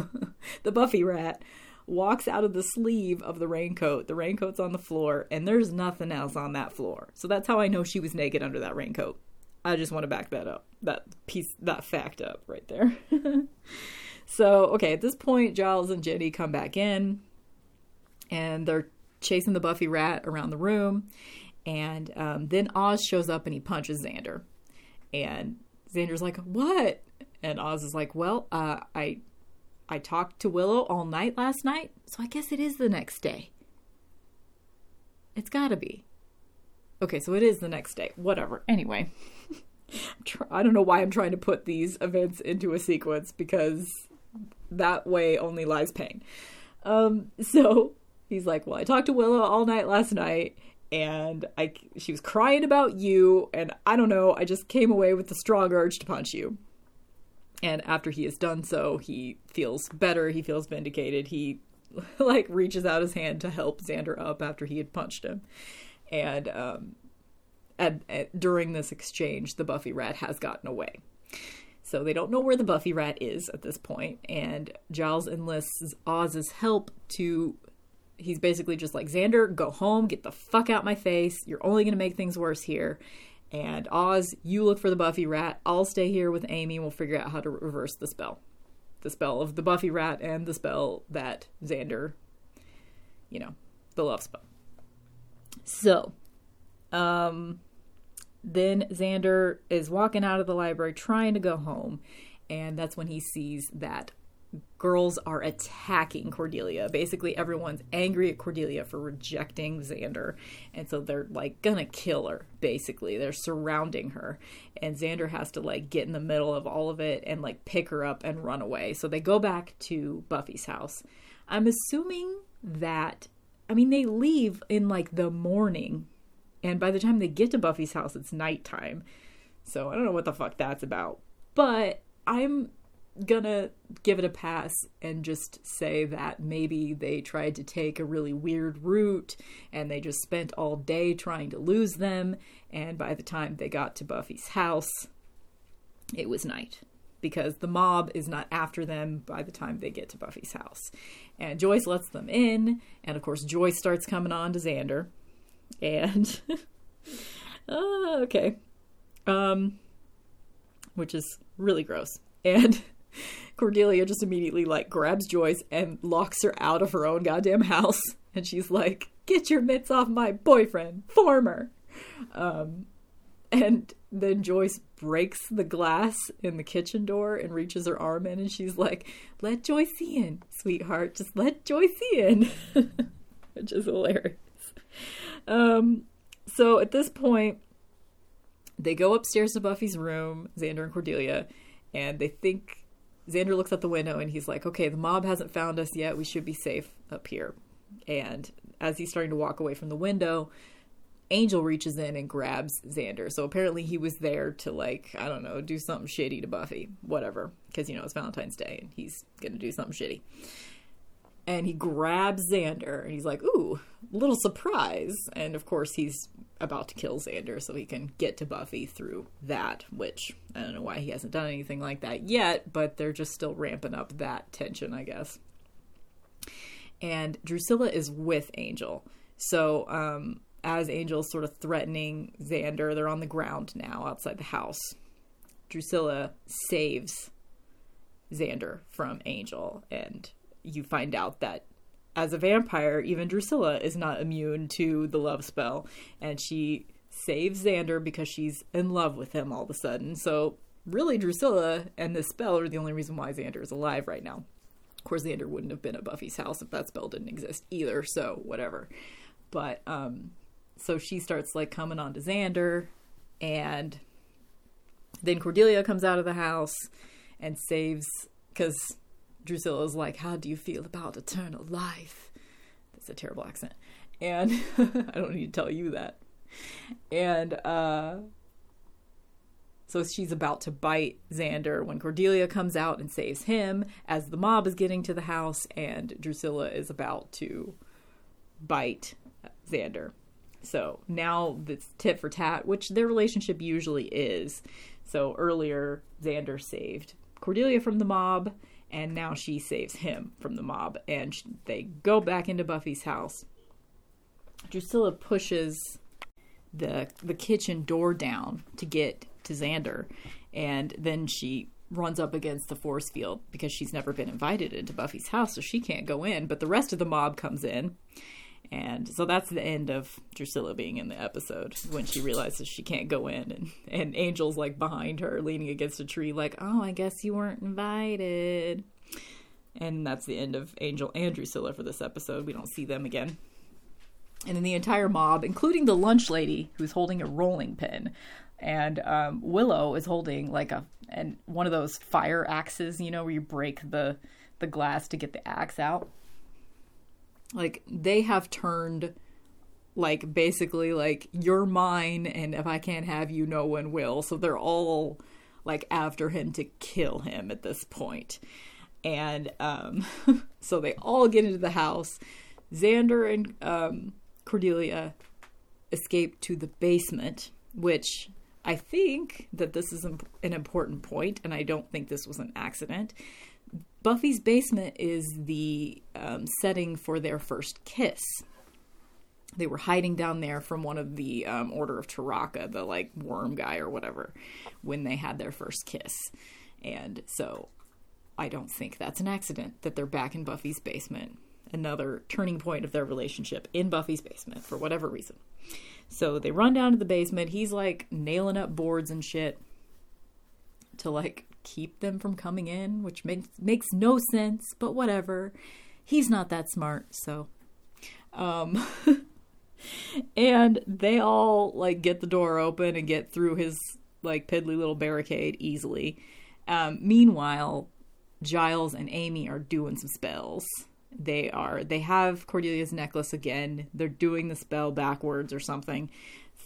the Buffy rat, walks out of the sleeve of the raincoat. The raincoat's on the floor, and there's nothing else on that floor. So that's how I know she was naked under that raincoat. I just want to back that up. That piece, that fact up right there. so, okay, at this point, Giles and Jenny come back in, and they're chasing the Buffy rat around the room. And um, then Oz shows up and he punches Xander. And Xander's like, What? And Oz is like, Well, uh, I I talked to Willow all night last night, so I guess it is the next day. It's gotta be. Okay, so it is the next day. Whatever. Anyway, I don't know why I'm trying to put these events into a sequence because that way only lies pain. Um, so he's like, "Well, I talked to Willow all night last night, and I she was crying about you, and I don't know, I just came away with the strong urge to punch you." And after he has done so, he feels better. He feels vindicated. He like reaches out his hand to help Xander up after he had punched him. And um, at, at, during this exchange, the Buffy rat has gotten away. So they don't know where the Buffy rat is at this point, and Giles enlists Oz's help to. He's basically just like, Xander, go home, get the fuck out my face. You're only going to make things worse here. And Oz, you look for the Buffy rat. I'll stay here with Amy we'll figure out how to reverse the spell. The spell of the Buffy rat and the spell that Xander, you know, the love spell. So, um, then Xander is walking out of the library trying to go home. And that's when he sees that girls are attacking Cordelia. Basically, everyone's angry at Cordelia for rejecting Xander. And so they're like gonna kill her, basically. They're surrounding her. And Xander has to like get in the middle of all of it and like pick her up and run away. So they go back to Buffy's house. I'm assuming that, I mean, they leave in like the morning. And by the time they get to Buffy's house, it's nighttime. So I don't know what the fuck that's about. But I'm gonna give it a pass and just say that maybe they tried to take a really weird route and they just spent all day trying to lose them and by the time they got to Buffy's house it was night because the mob is not after them by the time they get to Buffy's house. And Joyce lets them in and of course Joyce starts coming on to Xander and uh, okay. Um which is really gross. And Cordelia just immediately like grabs Joyce and locks her out of her own goddamn house. And she's like, "Get your mitts off my boyfriend, former." Um, and then Joyce breaks the glass in the kitchen door and reaches her arm in, and she's like, "Let Joyce in, sweetheart. Just let Joyce in," which is hilarious. Um, so at this point, they go upstairs to Buffy's room, Xander and Cordelia, and they think Xander looks out the window and he's like, okay, the mob hasn't found us yet. We should be safe up here. And as he's starting to walk away from the window, Angel reaches in and grabs Xander. So apparently he was there to, like, I don't know, do something shitty to Buffy. Whatever. Because, you know, it's Valentine's Day and he's going to do something shitty. And he grabs Xander and he's like, ooh, little surprise. And of course, he's about to kill Xander so he can get to Buffy through that, which I don't know why he hasn't done anything like that yet, but they're just still ramping up that tension, I guess. And Drusilla is with Angel. So, um, as Angel's sort of threatening Xander, they're on the ground now outside the house. Drusilla saves Xander from Angel, and you find out that as a vampire, even Drusilla is not immune to the love spell, and she saves Xander because she's in love with him all of a sudden. So, really, Drusilla and this spell are the only reason why Xander is alive right now. Of course, Xander wouldn't have been at Buffy's house if that spell didn't exist either, so whatever. But, um, so she starts like coming on to Xander, and then Cordelia comes out of the house and saves, because Drusilla's like, How do you feel about eternal life? That's a terrible accent. And I don't need to tell you that. And uh, so she's about to bite Xander when Cordelia comes out and saves him as the mob is getting to the house, and Drusilla is about to bite Xander. So now it's tit for tat, which their relationship usually is. So earlier, Xander saved Cordelia from the mob, and now she saves him from the mob. And they go back into Buffy's house. Drusilla pushes the the kitchen door down to get to Xander, and then she runs up against the force field because she's never been invited into Buffy's house, so she can't go in. But the rest of the mob comes in, and so that's the end of Drusilla being in the episode when she realizes she can't go in and, and Angel's like behind her leaning against a tree like, "Oh, I guess you weren't invited." And that's the end of Angel and Drusilla for this episode. We don't see them again. And then the entire mob, including the lunch lady who's holding a rolling pin, and um, Willow is holding like a and one of those fire axes, you know, where you break the the glass to get the axe out like they have turned like basically like you're mine and if I can't have you no one will. So they're all like after him to kill him at this point. And um so they all get into the house. Xander and um Cordelia escape to the basement, which I think that this is an important point, and I don't think this was an accident. Buffy's basement is the um, setting for their first kiss. They were hiding down there from one of the um, Order of Taraka, the like worm guy or whatever, when they had their first kiss. And so I don't think that's an accident that they're back in Buffy's basement. Another turning point of their relationship in Buffy's basement for whatever reason. So they run down to the basement. He's like nailing up boards and shit to like keep them from coming in, which makes makes no sense, but whatever. He's not that smart, so um and they all like get the door open and get through his like piddly little barricade easily. Um meanwhile, Giles and Amy are doing some spells. They are they have Cordelia's necklace again. They're doing the spell backwards or something.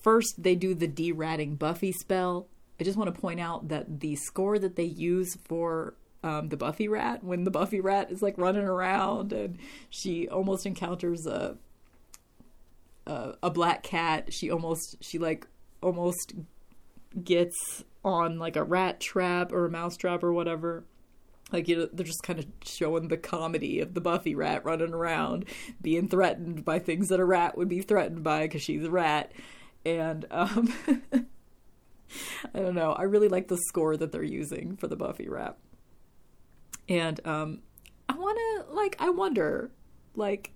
First they do the deratting Buffy spell I just want to point out that the score that they use for um, the Buffy rat, when the Buffy rat is like running around and she almost encounters a, a a, black cat, she almost she like almost gets on like a rat trap or a mouse trap or whatever. Like you know, they're just kind of showing the comedy of the Buffy rat running around, being threatened by things that a rat would be threatened by because she's a rat, and um, I don't know. I really like the score that they're using for the Buffy rap. And um I want to like I wonder like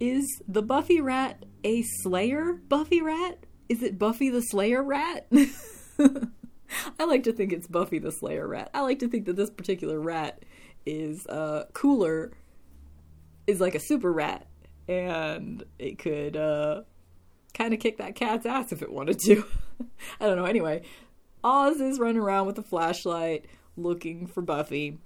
is the Buffy rat a Slayer Buffy rat? Is it Buffy the Slayer rat? I like to think it's Buffy the Slayer rat. I like to think that this particular rat is uh cooler is like a super rat and it could uh kind of kick that cat's ass if it wanted to. I don't know. Anyway, Oz is running around with a flashlight. looking for Buffy.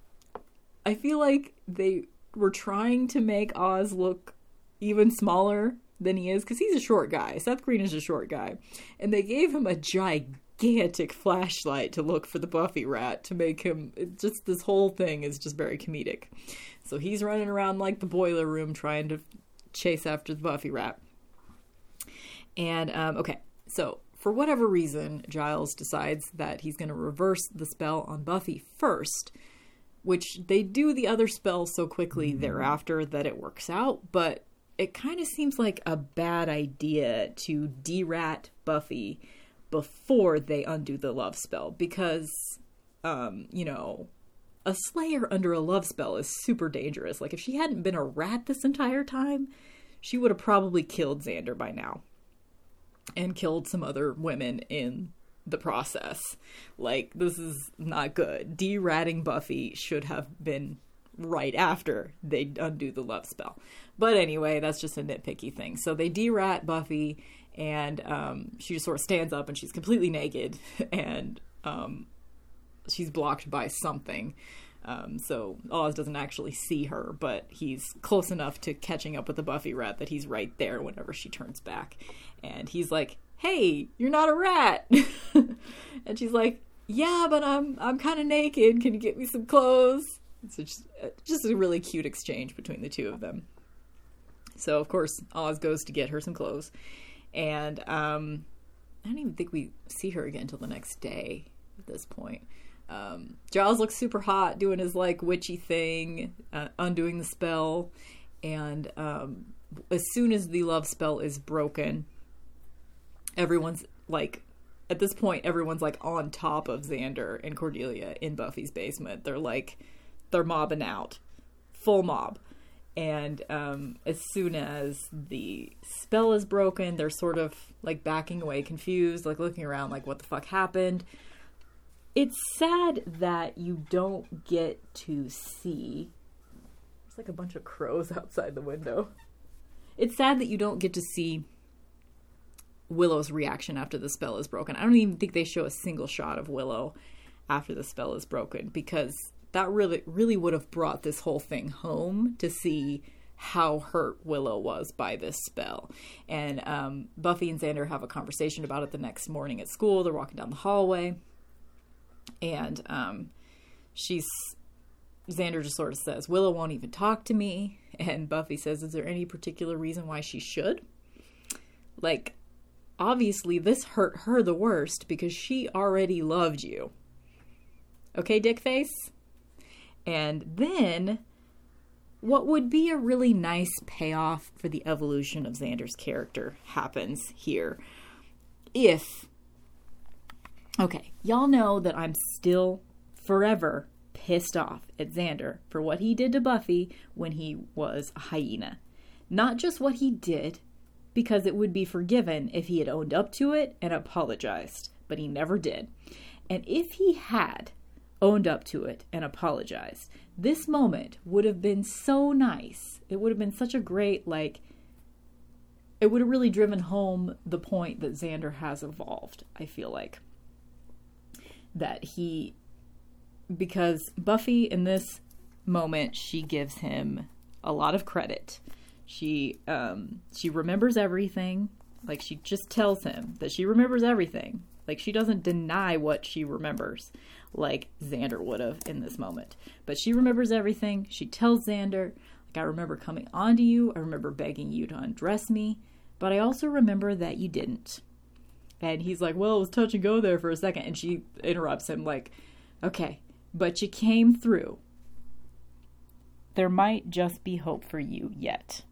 I feel like they were trying to make Oz look even smaller than he is because he's a short guy. Seth Green is a short guy. And they gave him a gigantic flashlight to look for the Buffy rat to make him just this whole thing is just very comedic. So he's running around like the boiler room trying to chase after the Buffy rat. And um, okay, so for whatever reason, Giles decides that he's going to reverse the spell on Buffy first, which they do the other spell so quickly thereafter that it works out, but it kind of seems like a bad idea to derat Buffy before they undo the love spell because, um, you know, a slayer under a love spell is super dangerous. Like, if she hadn't been a rat this entire time, she would have probably killed Xander by now and killed some other women in the process. Like, this is not good. Deratting Buffy should have been right after they undo the love spell. But anyway, that's just a nitpicky thing. So they derat Buffy, and um, she just sort of stands up and she's completely naked, and um, she's blocked by something. Um, so Oz doesn't actually see her, but he's close enough to catching up with the Buffy rat that he's right there whenever she turns back. And he's like, "Hey, you're not a rat," and she's like, "Yeah, but I'm I'm kind of naked. Can you get me some clothes?" It's just uh, just a really cute exchange between the two of them. So of course Oz goes to get her some clothes, and um, I don't even think we see her again until the next day. At this point, um, Giles looks super hot doing his like witchy thing, uh, undoing the spell, and um, as soon as the love spell is broken, everyone's like. At this point, everyone's like on top of Xander and Cordelia in Buffy's basement. They're like, they're mobbing out, full mob and um, as soon as the spell is broken they're sort of like backing away confused like looking around like what the fuck happened it's sad that you don't get to see there's like a bunch of crows outside the window it's sad that you don't get to see willow's reaction after the spell is broken i don't even think they show a single shot of willow after the spell is broken because that really really would have brought this whole thing home to see how hurt Willow was by this spell. And um, Buffy and Xander have a conversation about it the next morning at school. They're walking down the hallway, and um, she's Xander just sort of says, "Willow won't even talk to me," and Buffy says, "Is there any particular reason why she should?" Like, obviously, this hurt her the worst because she already loved you. Okay, Dickface. And then what would be a really nice payoff for the evolution of Xander's character happens here. If, okay, y'all know that I'm still forever pissed off at Xander for what he did to Buffy when he was a hyena. Not just what he did, because it would be forgiven if he had owned up to it and apologized, but he never did. And if he had, owned up to it and apologized. This moment would have been so nice. It would have been such a great, like, it would have really driven home the point that Xander has evolved, I feel like. That he, because Buffy in this moment, she gives him a lot of credit. She, um, she remembers everything. Like, she just tells him that she remembers everything. Like, she doesn't deny what she remembers like Xander would have in this moment. But she remembers everything. She tells Xander, like, I remember coming onto you. I remember begging you to undress me. But I also remember that you didn't. And he's like, Well, it was touch and go there for a second. And she interrupts him, like, Okay, but you came through. There might just be hope for you yet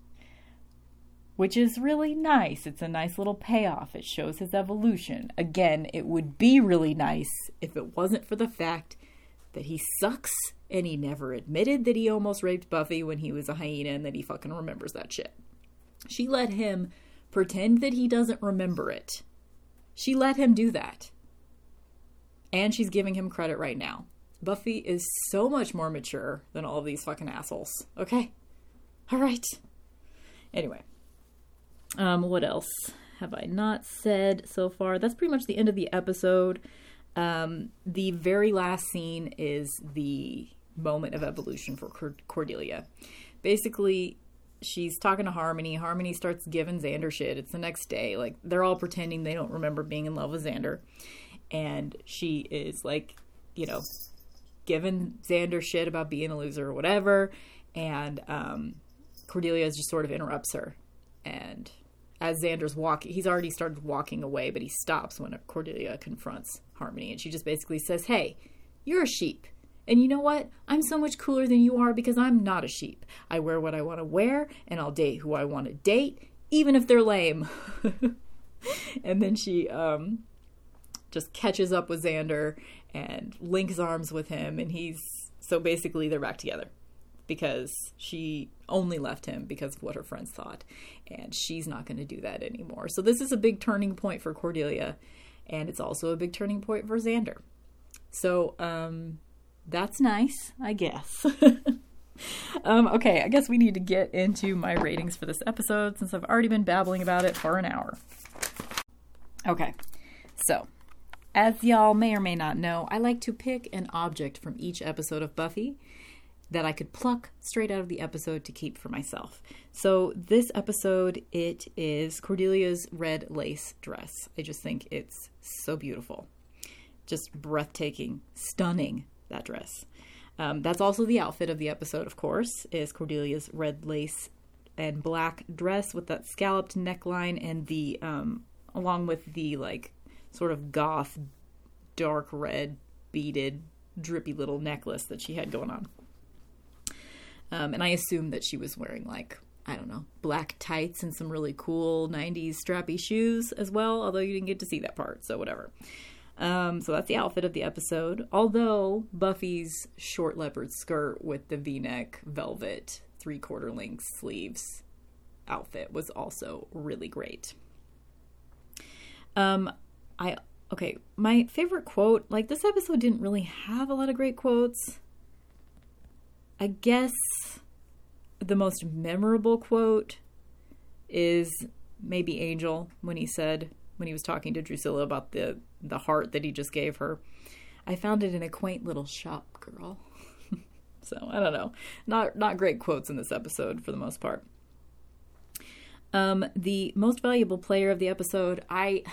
which is really nice. It's a nice little payoff. It shows his evolution. Again, it would be really nice if it wasn't for the fact that he sucks and he never admitted that he almost raped Buffy when he was a hyena and that he fucking remembers that shit. She let him pretend that he doesn't remember it. She let him do that. And she's giving him credit right now. Buffy is so much more mature than all of these fucking assholes. Okay? All right. Anyway, um, what else have I not said so far? That's pretty much the end of the episode. Um, the very last scene is the moment of evolution for Cordelia. Basically, she's talking to Harmony. Harmony starts giving Xander shit. It's the next day. Like, they're all pretending they don't remember being in love with Xander. And she is, like, you know, giving Xander shit about being a loser or whatever. And um, Cordelia just sort of interrupts her. And as Xander's walking, he's already started walking away, but he stops when Cordelia confronts Harmony. And she just basically says, Hey, you're a sheep. And you know what? I'm so much cooler than you are because I'm not a sheep. I wear what I want to wear, and I'll date who I want to date, even if they're lame. and then she um, just catches up with Xander and links arms with him, and he's so basically they're back together because she only left him because of what her friends thought, and she's not going to do that anymore. So this is a big turning point for Cordelia, and it's also a big turning point for Xander. So um, that's nice, I guess. um, okay, I guess we need to get into my ratings for this episode since I've already been babbling about it for an hour. Okay, so as y'all may or may not know, I like to pick an object from each episode of Buffy that I could pluck straight out of the episode to keep for myself. So, this episode, it is Cordelia's red lace dress. I just think it's so beautiful. Just breathtaking, stunning, that dress. Um, that's also the outfit of the episode, of course, is Cordelia's red lace and black dress with that scalloped neckline and the, um, along with the, like, sort of goth, dark red, beaded, drippy little necklace that she had going on. Um, and I assumed that she was wearing like I don't know black tights and some really cool '90s strappy shoes as well. Although you didn't get to see that part, so whatever. Um, so that's the outfit of the episode. Although Buffy's short leopard skirt with the V-neck velvet three quarter length sleeves outfit was also really great. Um, I okay, my favorite quote, like this episode didn't really have a lot of great quotes. I guess the most memorable quote is maybe Angel when he said when he was talking to Drusilla about the the heart that he just gave her. I found it in a quaint little shop, girl. so I don't know. Not not great quotes in this episode for the most part. Um, the most valuable player of the episode, I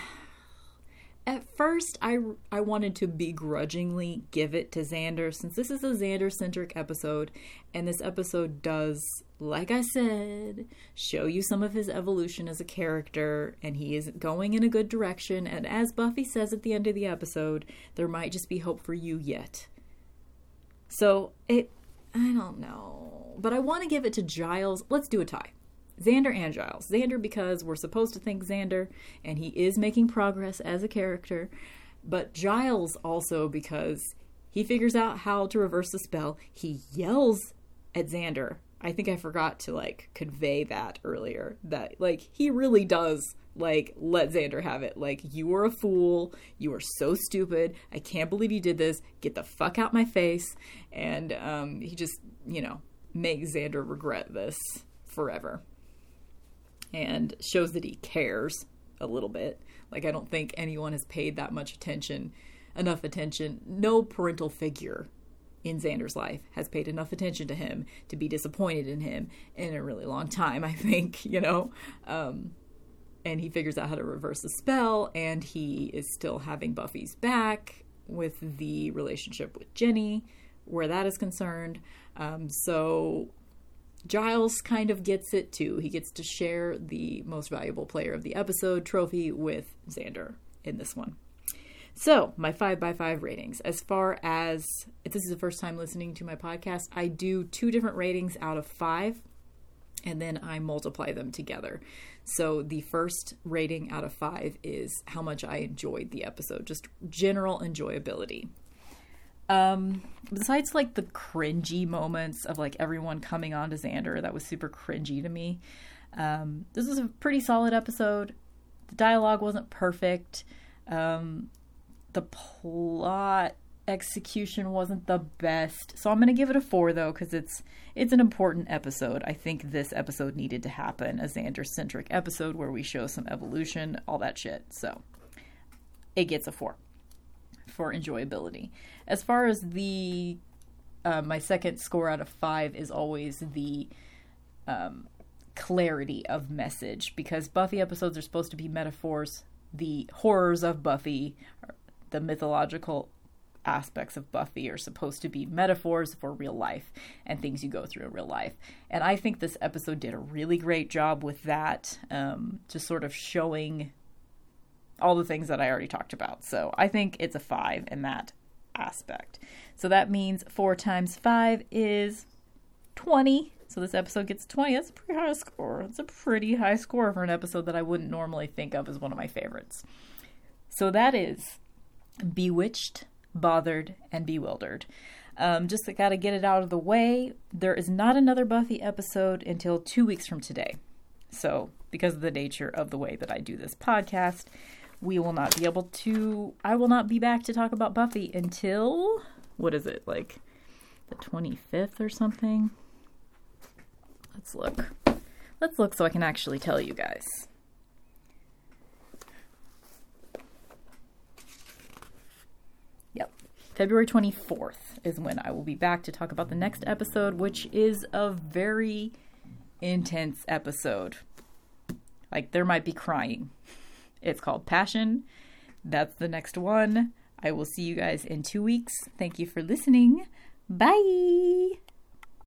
at first I I wanted to begrudgingly give it to Xander since this is a Xander centric episode and this episode does like I said show you some of his evolution as a character and he is going in a good direction and as Buffy says at the end of the episode there might just be hope for you yet. So it I don't know but I want to give it to Giles. Let's do a tie. Xander and Giles. Xander because we're supposed to think Xander and he is making progress as a character, but Giles also because he figures out how to reverse the spell. He yells at Xander. I think I forgot to like convey that earlier that like he really does like let Xander have it. Like you were a fool. You were so stupid. I can't believe you did this. Get the fuck out my face. And um, he just, you know, makes Xander regret this forever and shows that he cares a little bit. Like, I don't think anyone has paid that much attention, enough attention. No parental figure in Xander's life has paid enough attention to him to be disappointed in him in a really long time, I think, you know. Um, and he figures out how to reverse the spell, and he is still having Buffy's back with the relationship with Jenny, where that is concerned. Um, so Giles kind of gets it too. He gets to share the most valuable player of the episode trophy with Xander in this one. So, my 5 by 5 ratings. As far as if this is the first time listening to my podcast, I do two different ratings out of 5 and then I multiply them together. So, the first rating out of 5 is how much I enjoyed the episode, just general enjoyability. Um, besides like the cringy moments of like everyone coming on to Xander, that was super cringy to me. Um, this was a pretty solid episode. The dialogue wasn't perfect. Um, the plot execution wasn't the best. So I'm going to give it a 4 though cuz it's it's an important episode. I think this episode needed to happen, a Xander centric episode where we show some evolution, all that shit. So it gets a 4. for enjoyability. As far as the uh, my second score out of five is always the um, clarity of message because Buffy episodes are supposed to be metaphors. The horrors of Buffy, the mythological aspects of Buffy are supposed to be metaphors for real life and things you go through in real life. And I think this episode did a really great job with that, um, just sort of showing all the things that I already talked about. So I think it's a five in that aspect. So that means four times five is 20. So this episode gets 20. That's a pretty high score. It's a pretty high score for an episode that I wouldn't normally think of as one of my favorites. So that is Bewitched, Bothered, and Bewildered. Um, just got to get it out of the way. There is not another Buffy episode until two weeks from today. So, because of the nature of the way that I do this podcast, we will not be able to. I will not be back to talk about Buffy until. What is it? Like the 25th or something? Let's look. Let's look so I can actually tell you guys. Yep. February 24th is when I will be back to talk about the next episode, which is a very intense episode. Like, there might be crying. It's called Passion. That's the next one. I will see you guys in two weeks. Thank you for listening. Bye.